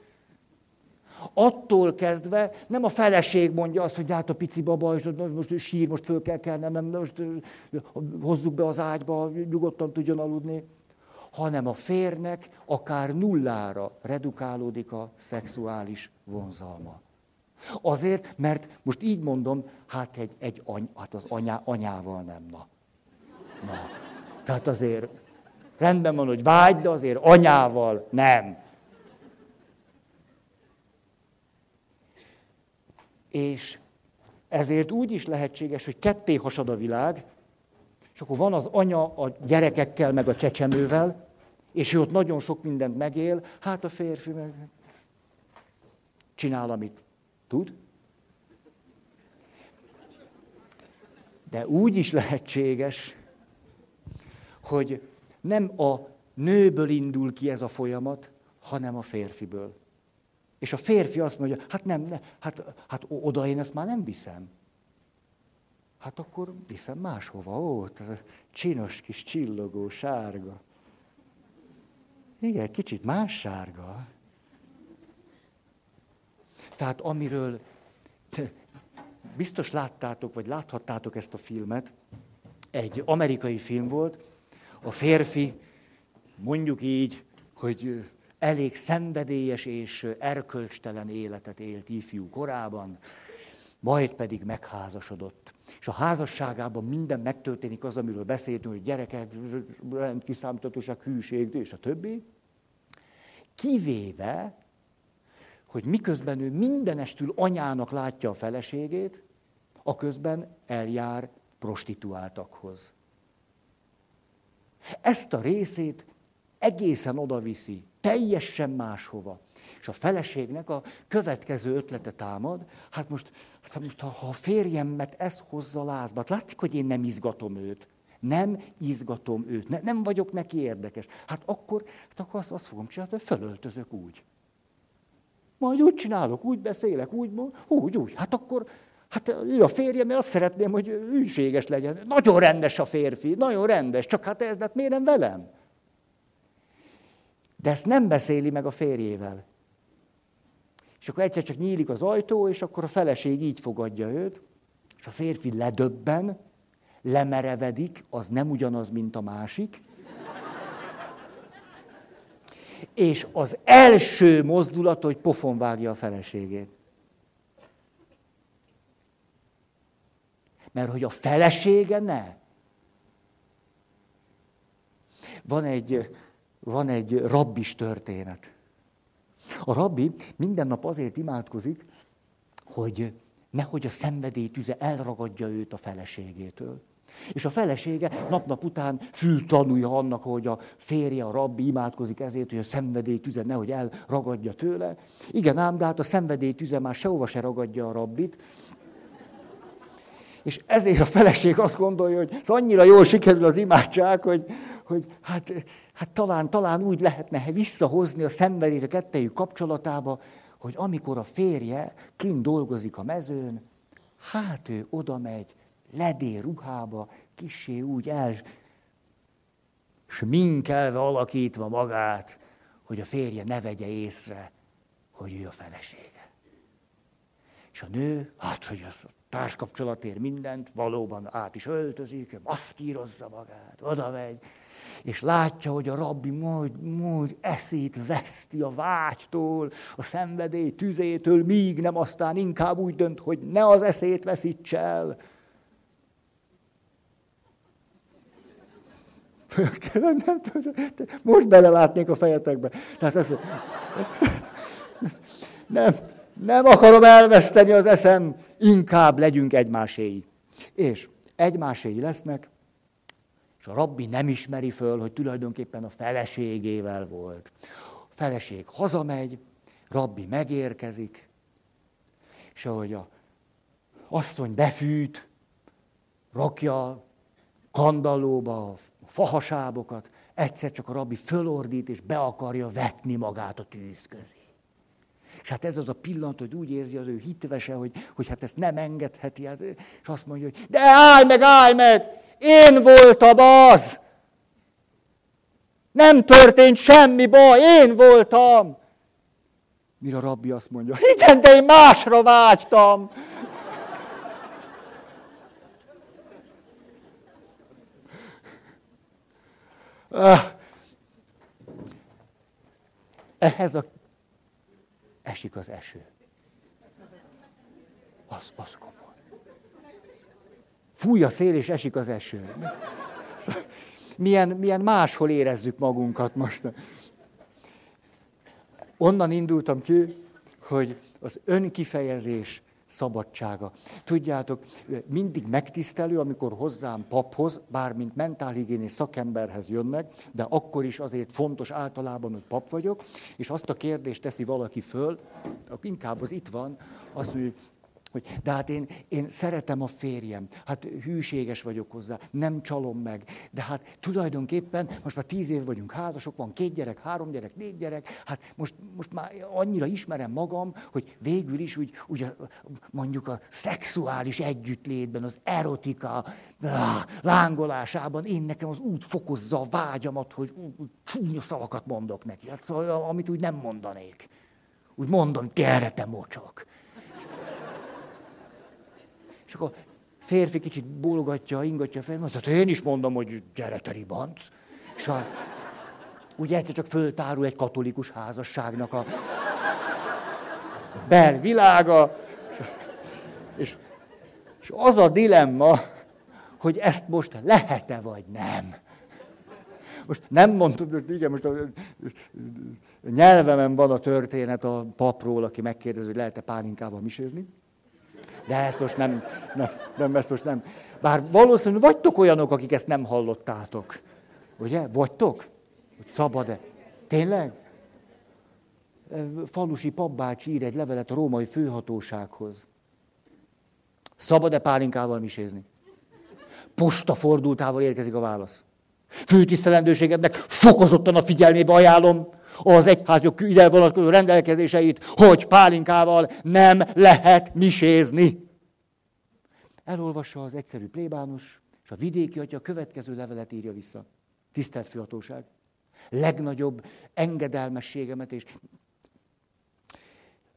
attól kezdve nem a feleség mondja azt, hogy hát a pici baba, és most sír, most föl kell kelnem, nem, most hozzuk be az ágyba, nyugodtan tudjon aludni, hanem a férnek akár nullára redukálódik a szexuális vonzalma. Azért, mert most így mondom, hát, egy, egy any, hát az anyá, anyával nem, na. na. Tehát azért rendben van, hogy vágy, de azért anyával nem. És ezért úgy is lehetséges, hogy ketté hasad a világ, és akkor van az anya a gyerekekkel, meg a csecsemővel, és ő ott nagyon sok mindent megél, hát a férfi meg csinál, amit Tud? De úgy is lehetséges, hogy nem a nőből indul ki ez a folyamat, hanem a férfiből. És a férfi azt mondja, hát nem, ne, hát, hát oda én ezt már nem viszem. Hát akkor viszem máshova, ó, ez a csinos kis csillogó sárga. Igen, kicsit más sárga. Tehát amiről biztos láttátok, vagy láthattátok ezt a filmet, egy amerikai film volt, a férfi, mondjuk így, hogy elég szenvedélyes és erkölcstelen életet élt ifjú korában, majd pedig megházasodott. És a házasságában minden megtörténik az, amiről beszéltünk, hogy gyerekek, rendkiszámítatóság, hűség, és a többi. Kivéve, hogy miközben ő mindenestül anyának látja a feleségét, a közben eljár prostituáltakhoz. Ezt a részét egészen odaviszi, teljesen máshova. És a feleségnek a következő ötlete támad, hát most, hát most ha a férjemet ez hozza lázba, hát látszik, hogy én nem izgatom őt. Nem izgatom őt, ne, nem vagyok neki érdekes. Hát akkor, hát akkor azt, azt fogom csinálni, hogy fölöltözök úgy. Majd úgy csinálok, úgy beszélek, úgy, úgy, úgy. Hát akkor, hát ő a férjem, mert azt szeretném, hogy hűséges legyen. Nagyon rendes a férfi, nagyon rendes, csak hát ez, hát miért nem velem? De ezt nem beszéli meg a férjével. És akkor egyszer csak nyílik az ajtó, és akkor a feleség így fogadja őt, és a férfi ledöbben, lemerevedik, az nem ugyanaz, mint a másik. És az első mozdulat, hogy pofon vágja a feleségét. Mert hogy a felesége ne. Van egy, van egy rabbis történet. A rabbi minden nap azért imádkozik, hogy nehogy a szenvedély tüze elragadja őt a feleségétől. És a felesége nap-nap után fültanulja annak, hogy a férje, a rabbi imádkozik ezért, hogy a szenvedély tüze nehogy elragadja tőle. Igen ám, de hát a szenvedély tüze már sehova se ragadja a rabbit. És ezért a feleség azt gondolja, hogy annyira jól sikerül az imádság, hogy, hogy hát hát talán, talán úgy lehetne visszahozni a szenvedélyt a kettejük kapcsolatába, hogy amikor a férje kint dolgozik a mezőn, hát ő oda megy, ledél ruhába, kissé úgy el, sminkelve, alakítva magát, hogy a férje ne vegye észre, hogy ő a felesége. És a nő, hát, hogy a társkapcsolatért mindent, valóban át is öltözik, maszkírozza magát, oda megy, és látja, hogy a rabbi majd, majd eszét veszti a vágytól, a szenvedély tüzétől, míg nem aztán inkább úgy dönt, hogy ne az eszét veszíts el. Nem, most belelátnék a fejetekbe. Tehát ez, nem, nem akarom elveszteni az eszem, inkább legyünk egymáséi. És egymáséi lesznek, és a rabbi nem ismeri föl, hogy tulajdonképpen a feleségével volt. A feleség hazamegy, rabbi megérkezik, és ahogy a asszony befűt, rakja kandallóba a fahasábokat, egyszer csak a rabbi fölordít, és be akarja vetni magát a tűz közé. És hát ez az a pillanat, hogy úgy érzi az ő hitvese, hogy, hogy hát ezt nem engedheti, hát, és azt mondja, hogy de állj meg, állj meg! Én voltam az. Nem történt semmi baj, én voltam. Mire a rabbi azt mondja, igen, de én másra vágytam. Ehhez a... esik az eső. Az, az komoly. Fúj a szél, és esik az eső. Milyen, milyen máshol érezzük magunkat most. Onnan indultam ki, hogy az önkifejezés szabadsága. Tudjátok, mindig megtisztelő, amikor hozzám paphoz, bármint mentálhigiénés szakemberhez jönnek, de akkor is azért fontos általában, hogy pap vagyok, és azt a kérdést teszi valaki föl, inkább az itt van, azt mondja, hogy de hát én, én szeretem a férjem, hát hűséges vagyok hozzá, nem csalom meg, de hát tulajdonképpen most már tíz év vagyunk házasok, van két gyerek, három gyerek, négy gyerek, hát most, most már annyira ismerem magam, hogy végül is úgy, úgy a, mondjuk a szexuális együttlétben, az erotika lángolásában én nekem az úgy fokozza a vágyamat, hogy úgy, úgy csúnya szavakat mondok neki, hát, szóval, amit úgy nem mondanék. Úgy mondom, gyere te mocsok. És akkor férfi kicsit bólogatja, ingatja fel, mondja, hát én is mondom, hogy gyere, te ribanc. És a, ugye egyszer csak föltárul egy katolikus házasságnak a belvilága, és, és az a dilemma, hogy ezt most lehet-e vagy nem. Most nem mondtuk, igen, most a nyelvemen van a történet a papról, aki megkérdezi, hogy lehet-e pálinkával misézni. De ezt most nem, nem, nem, ezt most nem. Bár valószínűleg vagytok olyanok, akik ezt nem hallottátok. Ugye? Vagytok? Hogy szabad-e? Tényleg? Falusi papbácsi ír egy levelet a római főhatósághoz. Szabad-e pálinkával misézni? Posta fordultával érkezik a válasz. Főtisztelendőségednek fokozottan a figyelmébe ajánlom az egyházjog ide vonatkozó rendelkezéseit, hogy pálinkával nem lehet misézni. Elolvassa az egyszerű plébános, és a vidéki atya következő levelet írja vissza. Tisztelt főhatóság! Legnagyobb engedelmességemet és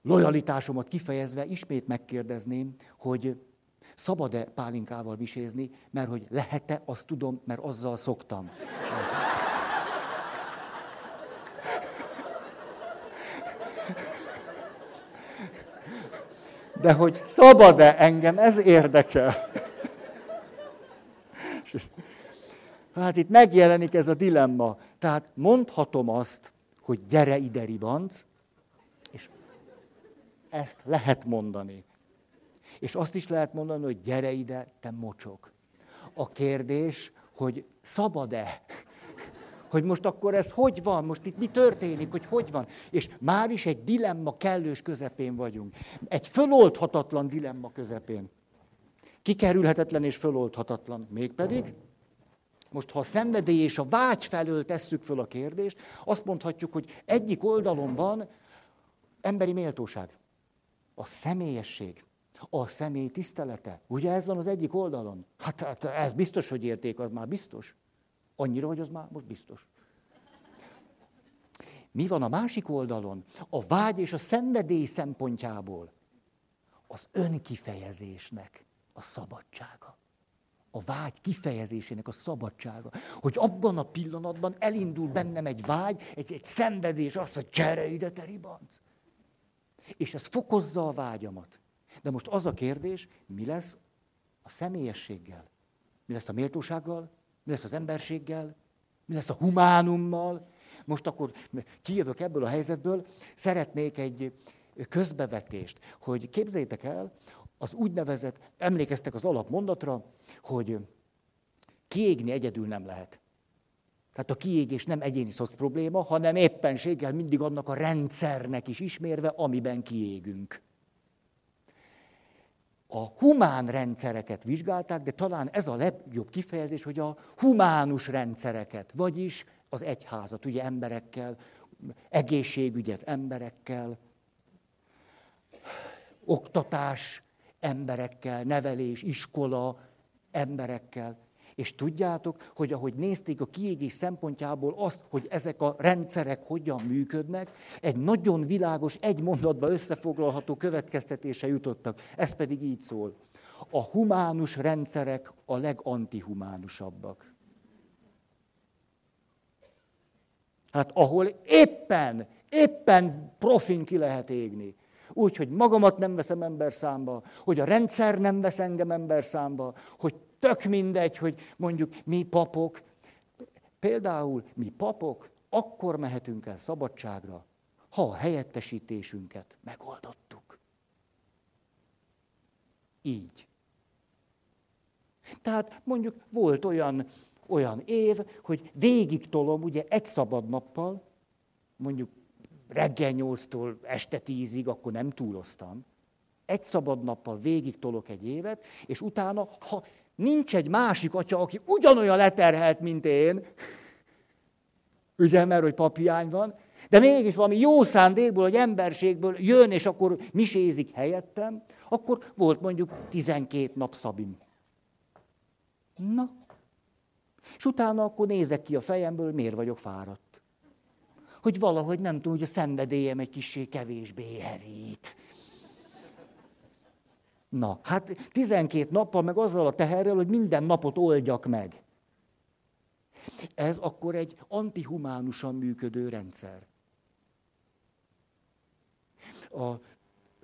lojalitásomat kifejezve ismét megkérdezném, hogy szabad-e pálinkával visézni, mert hogy lehet-e, azt tudom, mert azzal szoktam. De hogy szabad-e engem, ez érdekel. Hát itt megjelenik ez a dilemma. Tehát mondhatom azt, hogy gyere ide, ribanc, és ezt lehet mondani. És azt is lehet mondani, hogy gyere ide, te mocsok. A kérdés, hogy szabad-e? Hogy most akkor ez hogy van? Most itt mi történik? Hogy hogy van? És már is egy dilemma kellős közepén vagyunk. Egy föloldhatatlan dilemma közepén. Kikerülhetetlen és föloldhatatlan. Mégpedig, most ha a szenvedély és a vágy felől tesszük föl a kérdést, azt mondhatjuk, hogy egyik oldalon van emberi méltóság, a személyesség, a személy tisztelete. Ugye ez van az egyik oldalon? Hát, hát ez biztos, hogy érték, az már biztos. Annyira, hogy az már most biztos. Mi van a másik oldalon? A vágy és a szenvedély szempontjából. Az önkifejezésnek a szabadsága. A vágy kifejezésének a szabadsága. Hogy abban a pillanatban elindul bennem egy vágy, egy, egy szenvedés, azt, hogy gyere ide, te. És ez fokozza a vágyamat. De most az a kérdés, mi lesz a személyességgel? Mi lesz a méltósággal? Mi lesz az emberséggel? Mi lesz a humánummal? Most akkor kijövök ebből a helyzetből, szeretnék egy közbevetést, hogy képzeljétek el, az úgynevezett, emlékeztek az alapmondatra, hogy kiégni egyedül nem lehet. Tehát a kiégés nem egyéni szosz probléma, hanem éppenséggel mindig annak a rendszernek is ismérve, amiben kiégünk a humán rendszereket vizsgálták, de talán ez a legjobb kifejezés, hogy a humánus rendszereket, vagyis az egyházat, ugye emberekkel, egészségügyet emberekkel, oktatás emberekkel, nevelés, iskola emberekkel. És tudjátok, hogy ahogy nézték a kiégés szempontjából azt, hogy ezek a rendszerek hogyan működnek, egy nagyon világos, egy mondatba összefoglalható következtetése jutottak. Ez pedig így szól. A humánus rendszerek a legantihumánusabbak. Hát ahol éppen, éppen profin ki lehet égni. Úgy, hogy magamat nem veszem ember számba, hogy a rendszer nem vesz engem ember számba, hogy tök mindegy, hogy mondjuk mi papok, például mi papok, akkor mehetünk el szabadságra, ha a helyettesítésünket megoldottuk. Így. Tehát mondjuk volt olyan, olyan év, hogy végig tolom, ugye egy szabad nappal, mondjuk reggel nyolctól este tízig, akkor nem túloztam, egy szabad nappal végig tolok egy évet, és utána, ha nincs egy másik atya, aki ugyanolyan leterhelt, mint én, ugye, mert hogy papiány van, de mégis valami jó szándékból, hogy emberségből jön, és akkor misézik helyettem, akkor volt mondjuk 12 nap Szabin. Na, és utána akkor nézek ki a fejemből, miért vagyok fáradt. Hogy valahogy nem tudom, hogy a szenvedélyem egy kicsi kevésbé hevít. Na, hát 12 nappal meg azzal a teherrel, hogy minden napot oldjak meg. Ez akkor egy antihumánusan működő rendszer. A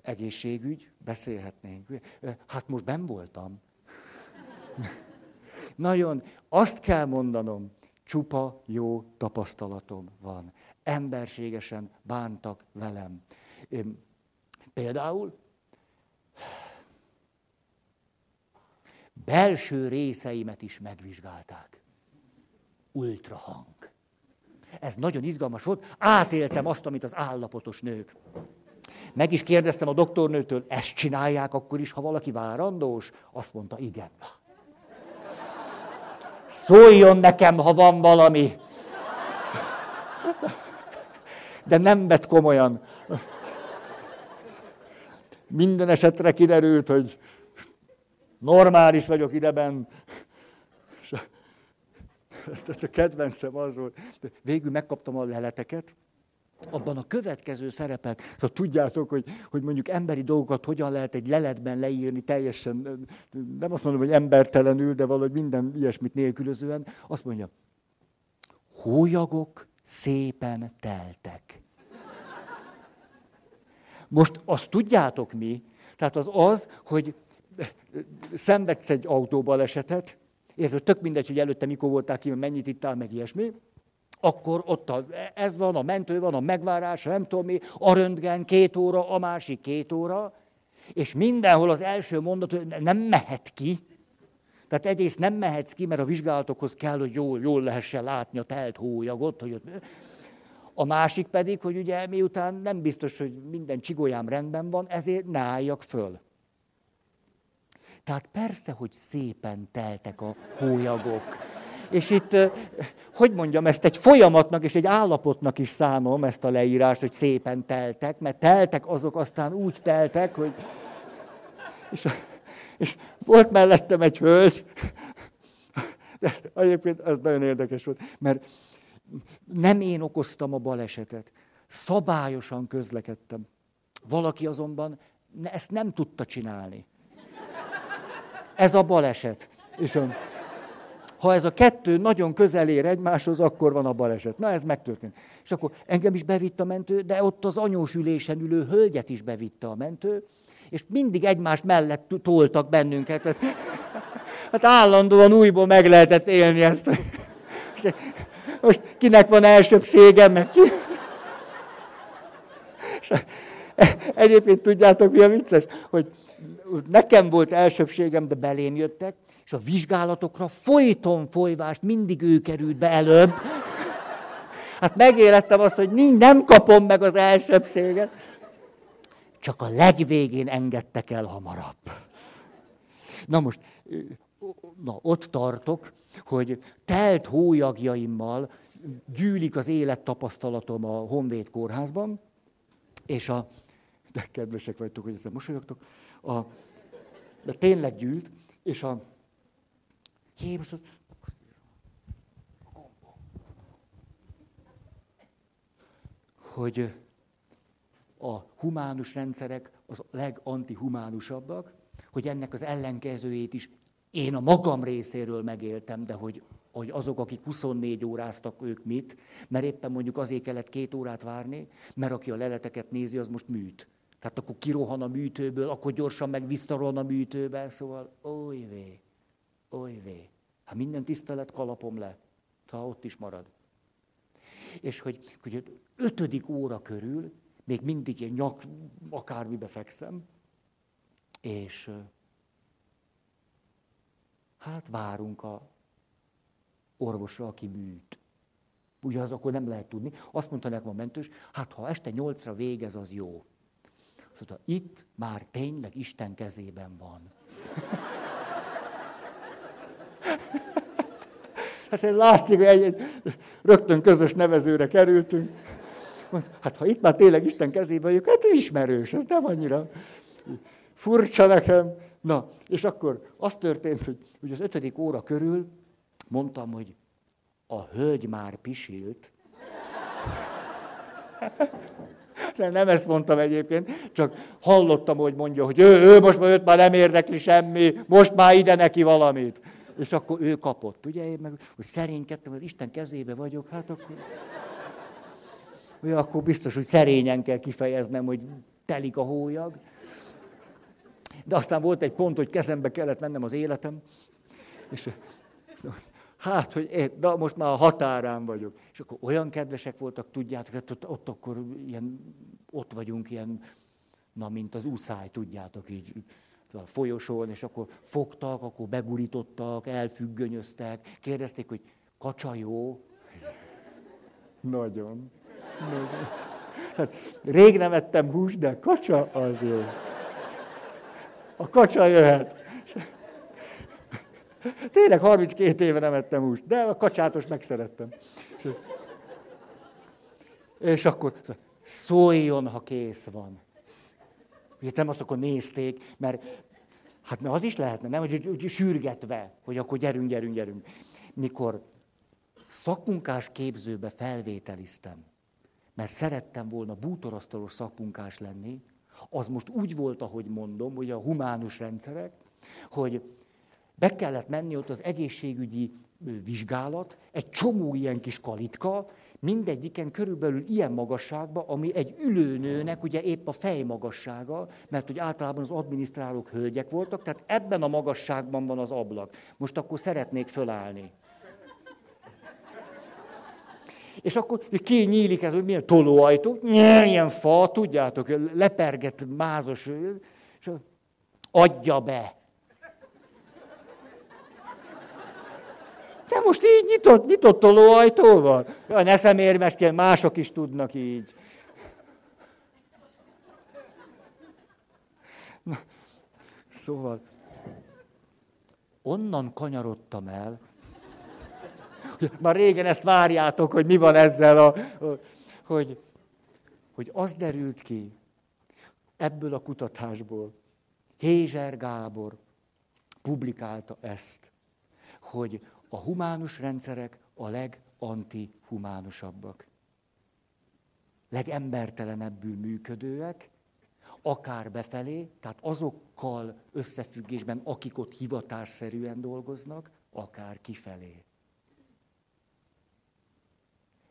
egészségügy, beszélhetnénk. Hát most ben voltam. Nagyon, azt kell mondanom, csupa jó tapasztalatom van. Emberségesen bántak velem. Például belső részeimet is megvizsgálták. Ultrahang. Ez nagyon izgalmas volt. Átéltem azt, amit az állapotos nők. Meg is kérdeztem a doktornőtől, ezt csinálják akkor is, ha valaki várandós? Azt mondta, igen. Szóljon nekem, ha van valami. De nem vett komolyan. Minden esetre kiderült, hogy normális vagyok ideben. A kedvencem az volt. Végül megkaptam a leleteket, abban a következő szerepet, szóval tudjátok, hogy, hogy mondjuk emberi dolgokat hogyan lehet egy leletben leírni teljesen, nem azt mondom, hogy embertelenül, de valahogy minden ilyesmit nélkülözően, azt mondja, hólyagok szépen teltek. Most azt tudjátok mi? Tehát az az, hogy szenvedsz egy autóbalesetet, érted, tök mindegy, hogy előtte mikor voltál ki, mennyit ittál, meg ilyesmi, akkor ott a, ez van, a mentő van, a megvárás, nem tudom mi, a röntgen két óra, a másik két óra, és mindenhol az első mondat, hogy nem mehet ki. Tehát egyrészt nem mehetsz ki, mert a vizsgálatokhoz kell, hogy jól, jól lehessen látni a telt hólyagot. Hogy ott... A másik pedig, hogy ugye miután nem biztos, hogy minden csigolyám rendben van, ezért ne álljak föl. Tehát persze, hogy szépen teltek a hólyagok. És itt, hogy mondjam, ezt egy folyamatnak és egy állapotnak is szánom, ezt a leírást, hogy szépen teltek, mert teltek azok aztán úgy teltek, hogy... És, és volt mellettem egy hölgy, de egyébként ez nagyon érdekes volt, mert nem én okoztam a balesetet, szabályosan közlekedtem. Valaki azonban ezt nem tudta csinálni. Ez a baleset. És a, ha ez a kettő nagyon közel ér egymáshoz, akkor van a baleset. Na, ez megtörtént. És akkor engem is bevitt a mentő, de ott az anyós ülésen ülő hölgyet is bevitte a mentő, és mindig egymás mellett toltak bennünket. Hát állandóan újból meg lehetett élni ezt. Most kinek van elsőbségem, meg ki... Egyébként tudjátok, mi a vicces? Hogy nekem volt elsőbségem, de belém jöttek, és a vizsgálatokra folyton folyvást mindig ő került be előbb. Hát megélettem azt, hogy nem kapom meg az elsőbséget. Csak a legvégén engedtek el hamarabb. Na most, na, ott tartok, hogy telt hójagjaimmal gyűlik az élettapasztalatom a Honvéd kórházban, és a, de kedvesek vagytok, hogy ezzel mosolyogtok, a, de tényleg gyűlt, és a, Jé, most ott, hogy a humánus rendszerek az legantihumánusabbak, hogy ennek az ellenkezőjét is én a magam részéről megéltem, de hogy, hogy azok, akik 24 óráztak, ők mit, mert éppen mondjuk azért kellett két órát várni, mert aki a leleteket nézi, az most műt. Tehát akkor kirohan a műtőből, akkor gyorsan meg visszarohan a műtőbe, szóval oly vé, oly vé. Hát minden tisztelet kalapom le, ha ott is marad. És hogy, hogy ötödik óra körül, még mindig ilyen nyak, akármibe fekszem, és hát várunk a orvosra, aki műt. Ugye az akkor nem lehet tudni. Azt mondta nekem a mentős, hát ha este nyolcra végez, az jó. Mondta, itt már tényleg Isten kezében van. Hát látszik, hogy egy, rögtön közös nevezőre kerültünk. Hát ha itt már tényleg Isten kezébe vagyok, hát ez ismerős, ez nem annyira furcsa nekem. Na, és akkor az történt, hogy, hogy az ötödik óra körül mondtam, hogy a hölgy már pisilt. De nem ezt mondtam egyébként, csak hallottam, hogy mondja, hogy ő, ő most már őt már nem érdekli semmi, most már ide neki valamit. És akkor ő kapott, ugye? Én meg, hogy szerénykedtem, hogy Isten kezébe vagyok, hát akkor... Ugye, akkor biztos, hogy szerényen kell kifejeznem, hogy telik a hólyag. De aztán volt egy pont, hogy kezembe kellett vennem az életem, és hát, hogy én, de most már a határán vagyok. És akkor olyan kedvesek voltak, tudjátok, hát ott, ott akkor ilyen, ott vagyunk ilyen, na, mint az úszály, tudjátok, így a folyosón, és akkor fogtak, akkor begurítottak, elfüggönyöztek, kérdezték, hogy kacsa jó? Nagyon. Nagyon. Hát, rég nem ettem húst, de kacsa az jó. A kacsa jöhet. Tényleg 32 éve nem ettem húst, de a kacsátos megszerettem. És, és akkor szóljon, ha kész van. Ugye nem azt akkor nézték, mert hát mert az is lehetne, nem, hogy, hogy sürgetve, hogy akkor gyerünk, gyerünk, gyerünk. Mikor szakmunkás képzőbe felvételiztem, mert szerettem volna bútorasztalos szakmunkás lenni, az most úgy volt, ahogy mondom, hogy a humánus rendszerek, hogy be kellett menni ott az egészségügyi vizsgálat, egy csomó ilyen kis kalitka, mindegyiken körülbelül ilyen magasságban, ami egy ülőnőnek ugye épp a fej magassága, mert hogy általában az adminisztrálók hölgyek voltak, tehát ebben a magasságban van az ablak. Most akkor szeretnék fölállni. És akkor kinyílik ez, hogy milyen tolóajtó, ilyen fa, tudjátok, leperget, mázos, és adja be. Most így nyitott, nyitott tolóajtóval? Ja, ne szemérmeskedj, mások is tudnak így. Na, szóval, onnan kanyarodtam el, már régen ezt várjátok, hogy mi van ezzel, a, hogy, hogy az derült ki ebből a kutatásból, Hézser Gábor publikálta ezt, hogy a humánus rendszerek a legantihumánusabbak. Legembertelenebbül működőek, akár befelé, tehát azokkal összefüggésben, akik ott hivatásszerűen dolgoznak, akár kifelé.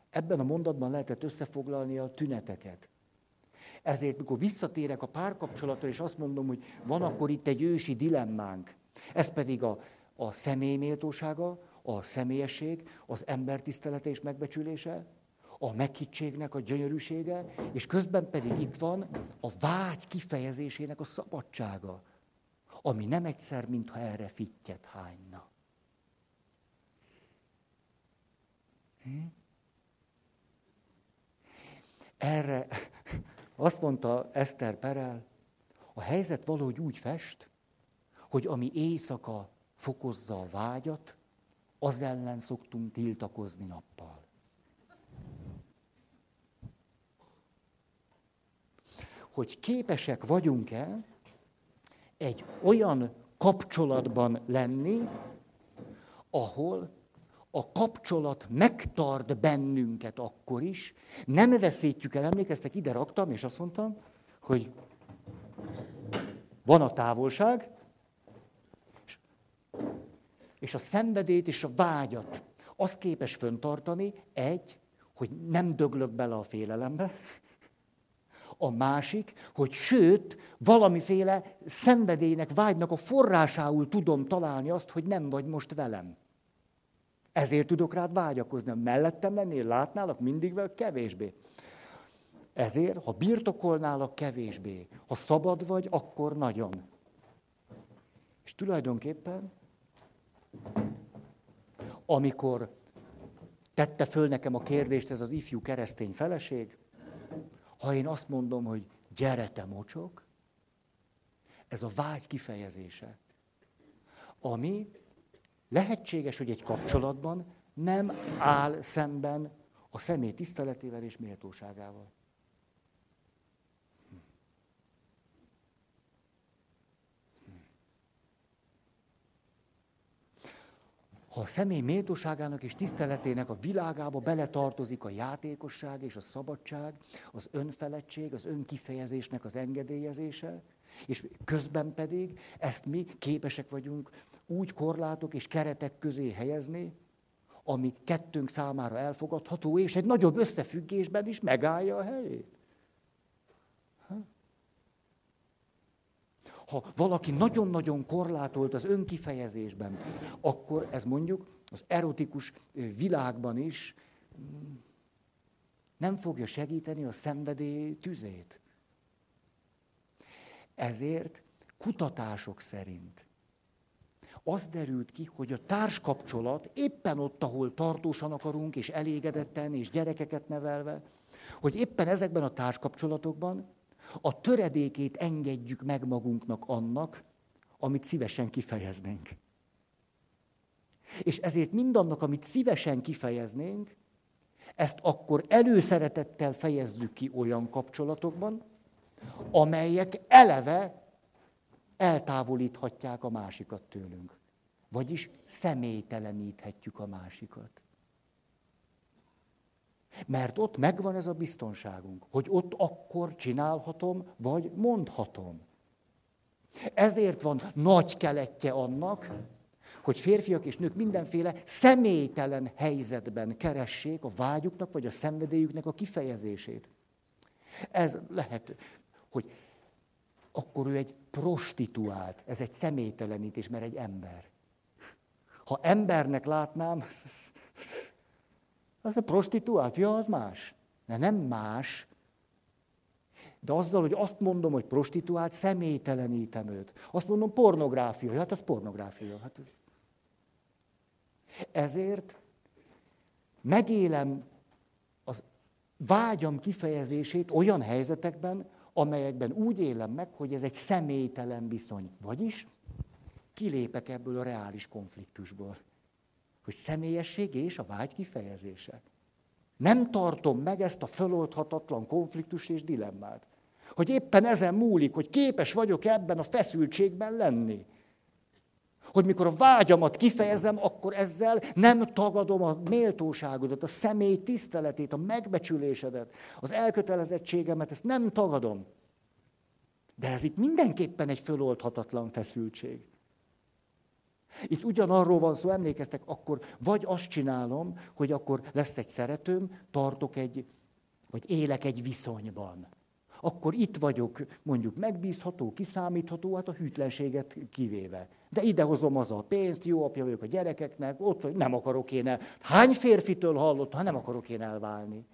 Ebben a mondatban lehetett összefoglalni a tüneteket. Ezért, mikor visszatérek a párkapcsolatra, és azt mondom, hogy van akkor itt egy ősi dilemmánk, ez pedig a, a személy a személyesség, az embertisztelete és megbecsülése, a meghittségnek a gyönyörűsége, és közben pedig itt van a vágy kifejezésének a szabadsága, ami nem egyszer, mintha erre fittyet hányna. Hm? Erre azt mondta Eszter Perel, a helyzet valahogy úgy fest, hogy ami éjszaka fokozza a vágyat, az ellen szoktunk tiltakozni nappal. Hogy képesek vagyunk-e egy olyan kapcsolatban lenni, ahol a kapcsolat megtart bennünket akkor is, nem veszítjük el, emlékeztek, ide raktam, és azt mondtam, hogy van a távolság, és a szenvedét és a vágyat az képes föntartani, egy, hogy nem döglök bele a félelembe, a másik, hogy sőt, valamiféle szenvedélynek, vágynak a forrásául tudom találni azt, hogy nem vagy most velem. Ezért tudok rád vágyakozni. Mellettem lennél, látnálak mindig vel kevésbé. Ezért, ha birtokolnálak, kevésbé. Ha szabad vagy, akkor nagyon. És tulajdonképpen, amikor tette föl nekem a kérdést ez az ifjú keresztény feleség, ha én azt mondom, hogy gyere te mocsok, ez a vágy kifejezése, ami Lehetséges, hogy egy kapcsolatban nem áll szemben a személy tiszteletével és méltóságával. Ha a személy méltóságának és tiszteletének a világába beletartozik a játékosság és a szabadság, az önfeledtség, az önkifejezésnek az engedélyezése, és közben pedig ezt mi képesek vagyunk úgy korlátok és keretek közé helyezni, ami kettőnk számára elfogadható, és egy nagyobb összefüggésben is megállja a helyét. Ha valaki nagyon-nagyon korlátolt az önkifejezésben, akkor ez mondjuk az erotikus világban is mm, nem fogja segíteni a szenvedély tüzét. Ezért kutatások szerint az derült ki, hogy a társkapcsolat éppen ott, ahol tartósan akarunk, és elégedetten, és gyerekeket nevelve, hogy éppen ezekben a társkapcsolatokban a töredékét engedjük meg magunknak annak, amit szívesen kifejeznénk. És ezért mindannak, amit szívesen kifejeznénk, ezt akkor előszeretettel fejezzük ki olyan kapcsolatokban, amelyek eleve eltávolíthatják a másikat tőlünk. Vagyis személyteleníthetjük a másikat. Mert ott megvan ez a biztonságunk, hogy ott akkor csinálhatom, vagy mondhatom. Ezért van nagy keletje annak, hogy férfiak és nők mindenféle személytelen helyzetben keressék a vágyuknak vagy a szenvedélyüknek a kifejezését. Ez lehet, hogy akkor ő egy prostituált, ez egy személytelenítés, mert egy ember. Ha embernek látnám, az a prostituált, ja, az más. De nem más. De azzal, hogy azt mondom, hogy prostituált, személytelenítem őt. Azt mondom, pornográfia. Hát az pornográfia. Hát az... Ezért megélem az vágyam kifejezését olyan helyzetekben, amelyekben úgy élem meg, hogy ez egy személytelen viszony. Vagyis kilépek ebből a reális konfliktusból. Hogy személyesség és a vágy kifejezése. Nem tartom meg ezt a föloldhatatlan konfliktus és dilemmát. Hogy éppen ezen múlik, hogy képes vagyok ebben a feszültségben lenni. Hogy mikor a vágyamat kifejezem, akkor ezzel nem tagadom a méltóságodat, a személy tiszteletét, a megbecsülésedet, az elkötelezettségemet, ezt nem tagadom. De ez itt mindenképpen egy föloldhatatlan feszültség. Itt ugyanarról van szó, emlékeztek, akkor vagy azt csinálom, hogy akkor lesz egy szeretőm, tartok egy, vagy élek egy viszonyban. Akkor itt vagyok mondjuk megbízható, kiszámítható, hát a hűtlenséget kivéve. De idehozom az a pénzt, jó apja vagyok a gyerekeknek, ott nem akarok én el. Hány férfitől hallott, ha nem akarok én elválni?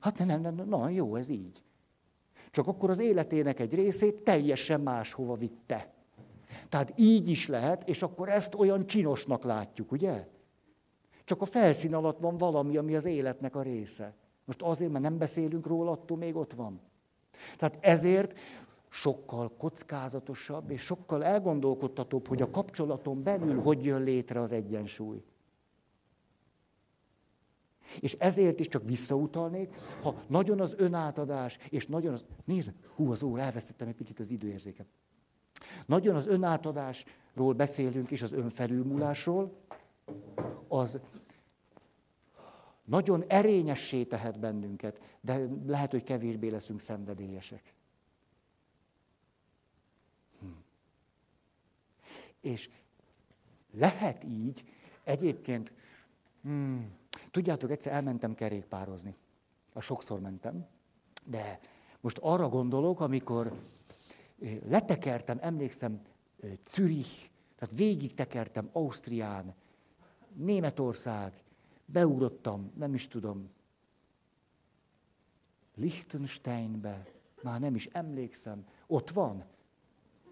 Hát nem, nem, nem, na jó, ez így. Csak akkor az életének egy részét teljesen máshova vitte. Tehát így is lehet, és akkor ezt olyan csinosnak látjuk, ugye? Csak a felszín alatt van valami, ami az életnek a része. Most azért, mert nem beszélünk róla, attól még ott van. Tehát ezért sokkal kockázatosabb és sokkal elgondolkodtatóbb, hogy a kapcsolaton belül hogy jön létre az egyensúly. És ezért is csak visszautalnék, ha nagyon az önátadás, és nagyon az... Nézd, hú, az óra, elvesztettem egy picit az időérzéket. Nagyon az önátadásról beszélünk, és az önfelülmúlásról, az nagyon erényessé tehet bennünket, de lehet, hogy kevésbé leszünk szenvedélyesek. Hm. És lehet így, egyébként, hmm, tudjátok, egyszer elmentem kerékpározni. A sokszor mentem, de most arra gondolok, amikor letekertem, emlékszem, Zürich, tehát végig tekertem Ausztrián, Németország, beugrottam, nem is tudom, Liechtensteinbe, már nem is emlékszem, ott van,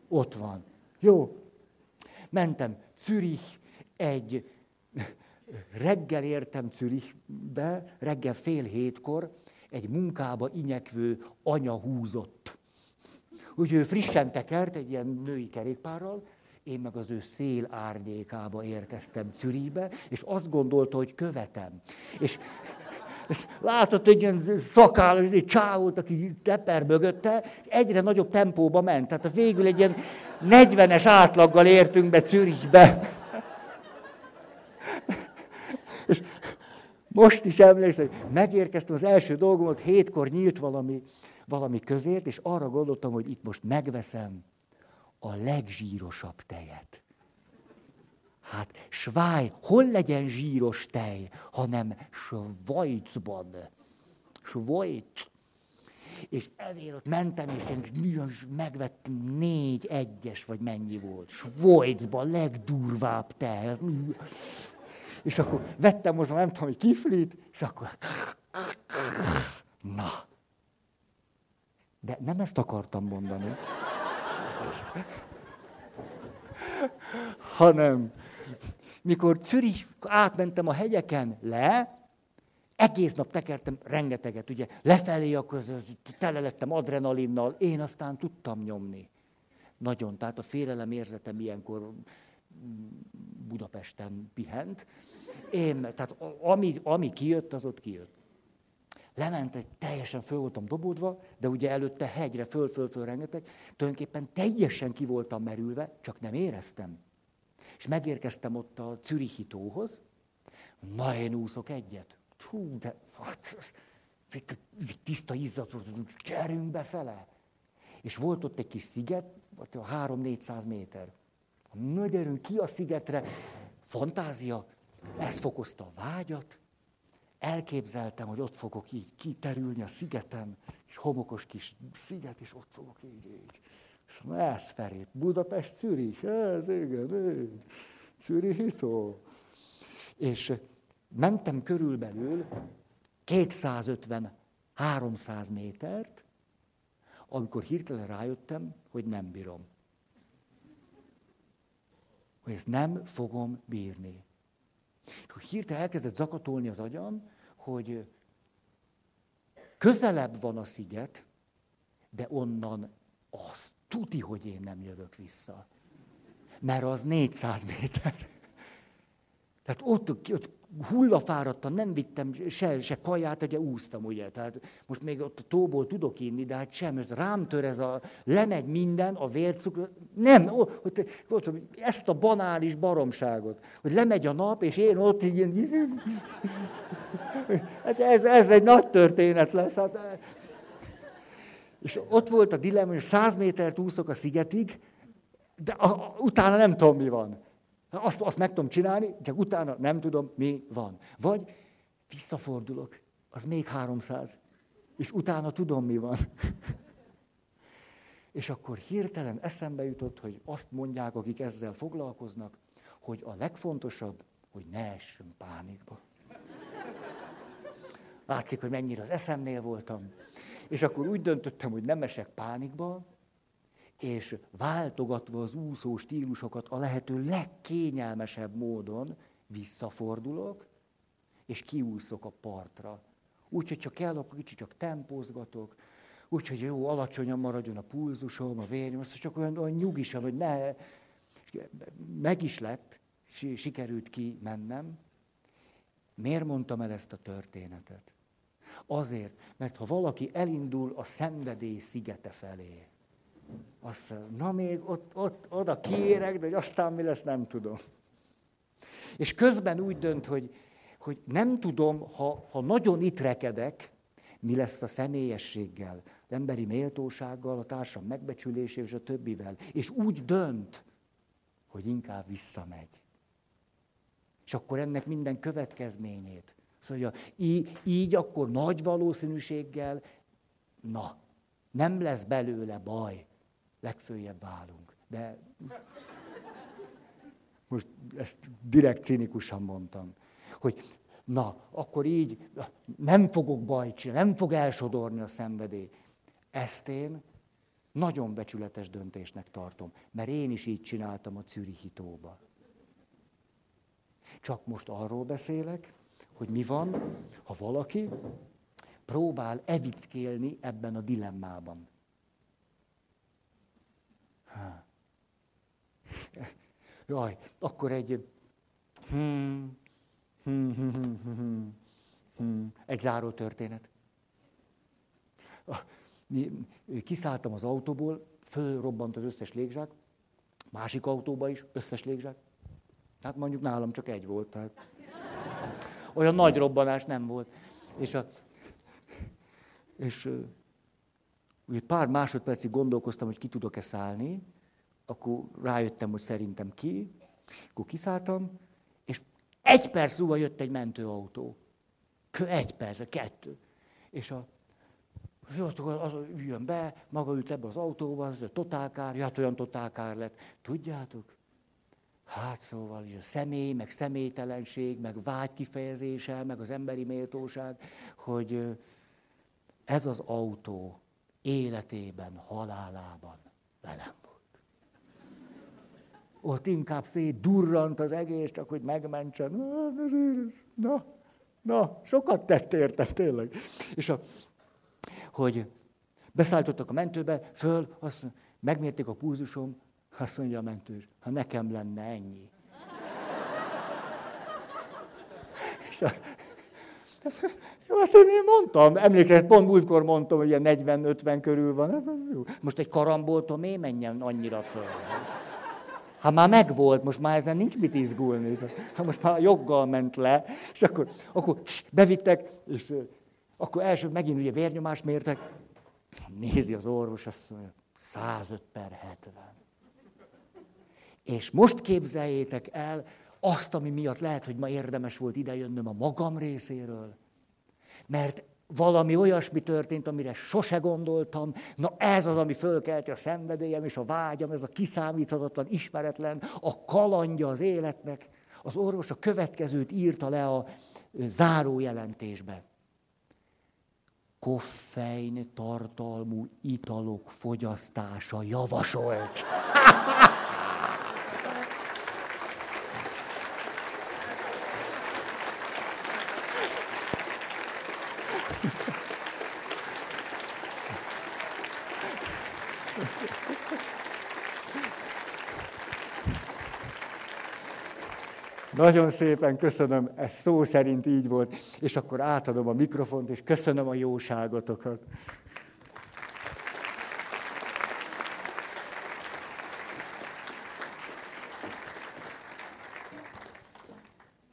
ott van. Jó, mentem Zürich, egy reggel értem Zürichbe, reggel fél hétkor, egy munkába inyekvő anya húzott. Úgy ő frissen tekert egy ilyen női kerékpárral, én meg az ő szél árnyékába érkeztem Zürichbe, és azt gondolta, hogy követem. És látott egy ilyen szakállas, egy csávót, aki teper mögötte, egyre nagyobb tempóba ment. Tehát a végül egy ilyen 40-es átlaggal értünk be Zürichbe. És most is emlékszem, hogy megérkeztem, az első dolgom, ott hétkor nyílt valami, valami közért, és arra gondoltam, hogy itt most megveszem a legzsírosabb tejet. Hát Sváj, hol legyen zsíros tej, hanem Svájcban. Svájc. És ezért ott mentem, és én megvettem négy egyes, vagy mennyi volt. Svájcban legdurvább te. És akkor vettem hozzá, nem tudom, hogy kiflit, és akkor... Na. De nem ezt akartam mondani. Hanem, mikor Zürich átmentem a hegyeken le, egész nap tekertem rengeteget, ugye lefelé akkor tele lettem adrenalinnal, én aztán tudtam nyomni. Nagyon, tehát a félelem érzetem ilyenkor Budapesten pihent. Én, tehát ami, ami kijött, az ott kijött. Lement egy, teljesen föl voltam dobódva, de ugye előtte hegyre föl, föl, föl rengeteg. Tulajdonképpen teljesen ki voltam merülve, csak nem éreztem. És megérkeztem ott a Zürichi tóhoz, na én úszok egyet. Hú, de hát, tiszta izzat, gyerünk befele. És volt ott egy kis sziget, 3-400 méter. Na gyerünk ki a szigetre, fantázia, ez fokozta a vágyat, elképzeltem, hogy ott fogok így kiterülni a szigeten, és homokos kis sziget, és ott fogok így, így. Szóval ez Feri, Budapest, Zürich, ez igen, Zürichitó. És mentem körülbelül 250-300 métert, amikor hirtelen rájöttem, hogy nem bírom. Hogy ezt nem fogom bírni. És hirtelen elkezdett zakatolni az agyam, hogy közelebb van a sziget, de onnan az tuti, hogy én nem jövök vissza. Mert az 400 méter. Tehát ott, ott hullafáradtan, nem vittem se, se kaját, ugye úsztam, ugye. Tehát most még ott a tóból tudok inni, de hát sem, most rám tör ez a, lemegy minden, a vércukor, nem, ott, ott, ezt a banális baromságot, hogy lemegy a nap, és én ott így, hát ez, ez egy nagy történet lesz. Hát, és ott volt a dilemma, hogy száz métert úszok a szigetig, de a, a, utána nem tudom, mi van. Azt, azt meg tudom csinálni, csak utána nem tudom, mi van. Vagy visszafordulok, az még 300, és utána tudom, mi van. és akkor hirtelen eszembe jutott, hogy azt mondják, akik ezzel foglalkoznak, hogy a legfontosabb, hogy ne essünk pánikba. Látszik, hogy mennyire az eszemnél voltam. És akkor úgy döntöttem, hogy nem esek pánikba, és váltogatva az úszó stílusokat a lehető legkényelmesebb módon visszafordulok, és kiúszok a partra. Úgyhogy, ha kell, akkor kicsit csak tempózgatok, úgyhogy jó, alacsonyan maradjon a pulzusom, a vérnyom, azt csak olyan, olyan nyugisan, hogy ne... Meg is lett, sikerült ki mennem. Miért mondtam el ezt a történetet? Azért, mert ha valaki elindul a szenvedély szigete felé, azt mondja, na még ott, ott, oda kiérek, de hogy aztán mi lesz, nem tudom. És közben úgy dönt, hogy, hogy nem tudom, ha, ha nagyon itt rekedek, mi lesz a személyességgel, az emberi méltósággal, a társam megbecsülésével és a többivel. És úgy dönt, hogy inkább visszamegy. És akkor ennek minden következményét. Szóval így, így akkor nagy valószínűséggel, na, nem lesz belőle baj legfőjebb válunk. De most ezt direkt cinikusan mondtam, hogy na, akkor így nem fogok bajt csinálni, nem fog elsodorni a szenvedély. Ezt én nagyon becsületes döntésnek tartom, mert én is így csináltam a Zürichi tóba. Csak most arról beszélek, hogy mi van, ha valaki próbál evickélni ebben a dilemmában. Jaj, akkor egy... Hmm, hmm, hmm, hmm, hmm, hmm, egy záró történet. Kiszálltam az autóból, fölrobbant az összes légzsák, másik autóba is, összes légzsák. Hát mondjuk nálam csak egy volt, tehát olyan nagy robbanás nem volt. És, a, és Ugye pár másodpercig gondolkoztam, hogy ki tudok-e szállni, akkor rájöttem, hogy szerintem ki, akkor kiszálltam, és egy perc múlva jött egy mentőautó. Egy perc, kettő. És a, Jó, akkor az, üljön be, maga ült ebbe az autóba, az totálkár, hát olyan totálkár lett. Tudjátok? Hát szóval, a személy, meg személytelenség, meg vágy kifejezése, meg az emberi méltóság, hogy ez az autó életében, halálában velem volt. Ott inkább szét durrant az egész, csak hogy megmentsen. Na, na, na, sokat tett értem, tényleg. És a, hogy beszállítottak a mentőbe, föl, azt megmérték a púzusom, azt mondja a mentős, ha nekem lenne ennyi. És a, jó, hát én mondtam, emlékezett, pont múltkor mondtam, hogy ilyen 40-50 körül van. Hát, jó. Most egy karamboltom én menjen annyira föl. Hát már megvolt, most már ezen nincs mit izgulni. Hát most már joggal ment le, és akkor, akkor bevittek, és akkor első megint ugye vérnyomást mértek. Nézi az orvos, azt mondja, 105 per 70. És most képzeljétek el azt, ami miatt lehet, hogy ma érdemes volt idejönnöm a magam részéről. Mert valami olyasmi történt, amire sose gondoltam. Na ez az, ami fölkelti a szenvedélyem és a vágyam, ez a kiszámíthatatlan, ismeretlen, a kalandja az életnek. Az orvos a következőt írta le a zárójelentésbe. Koffein tartalmú italok fogyasztása javasolt. Nagyon szépen köszönöm, ez szó szerint így volt, és akkor átadom a mikrofont, és köszönöm a jóságotokat.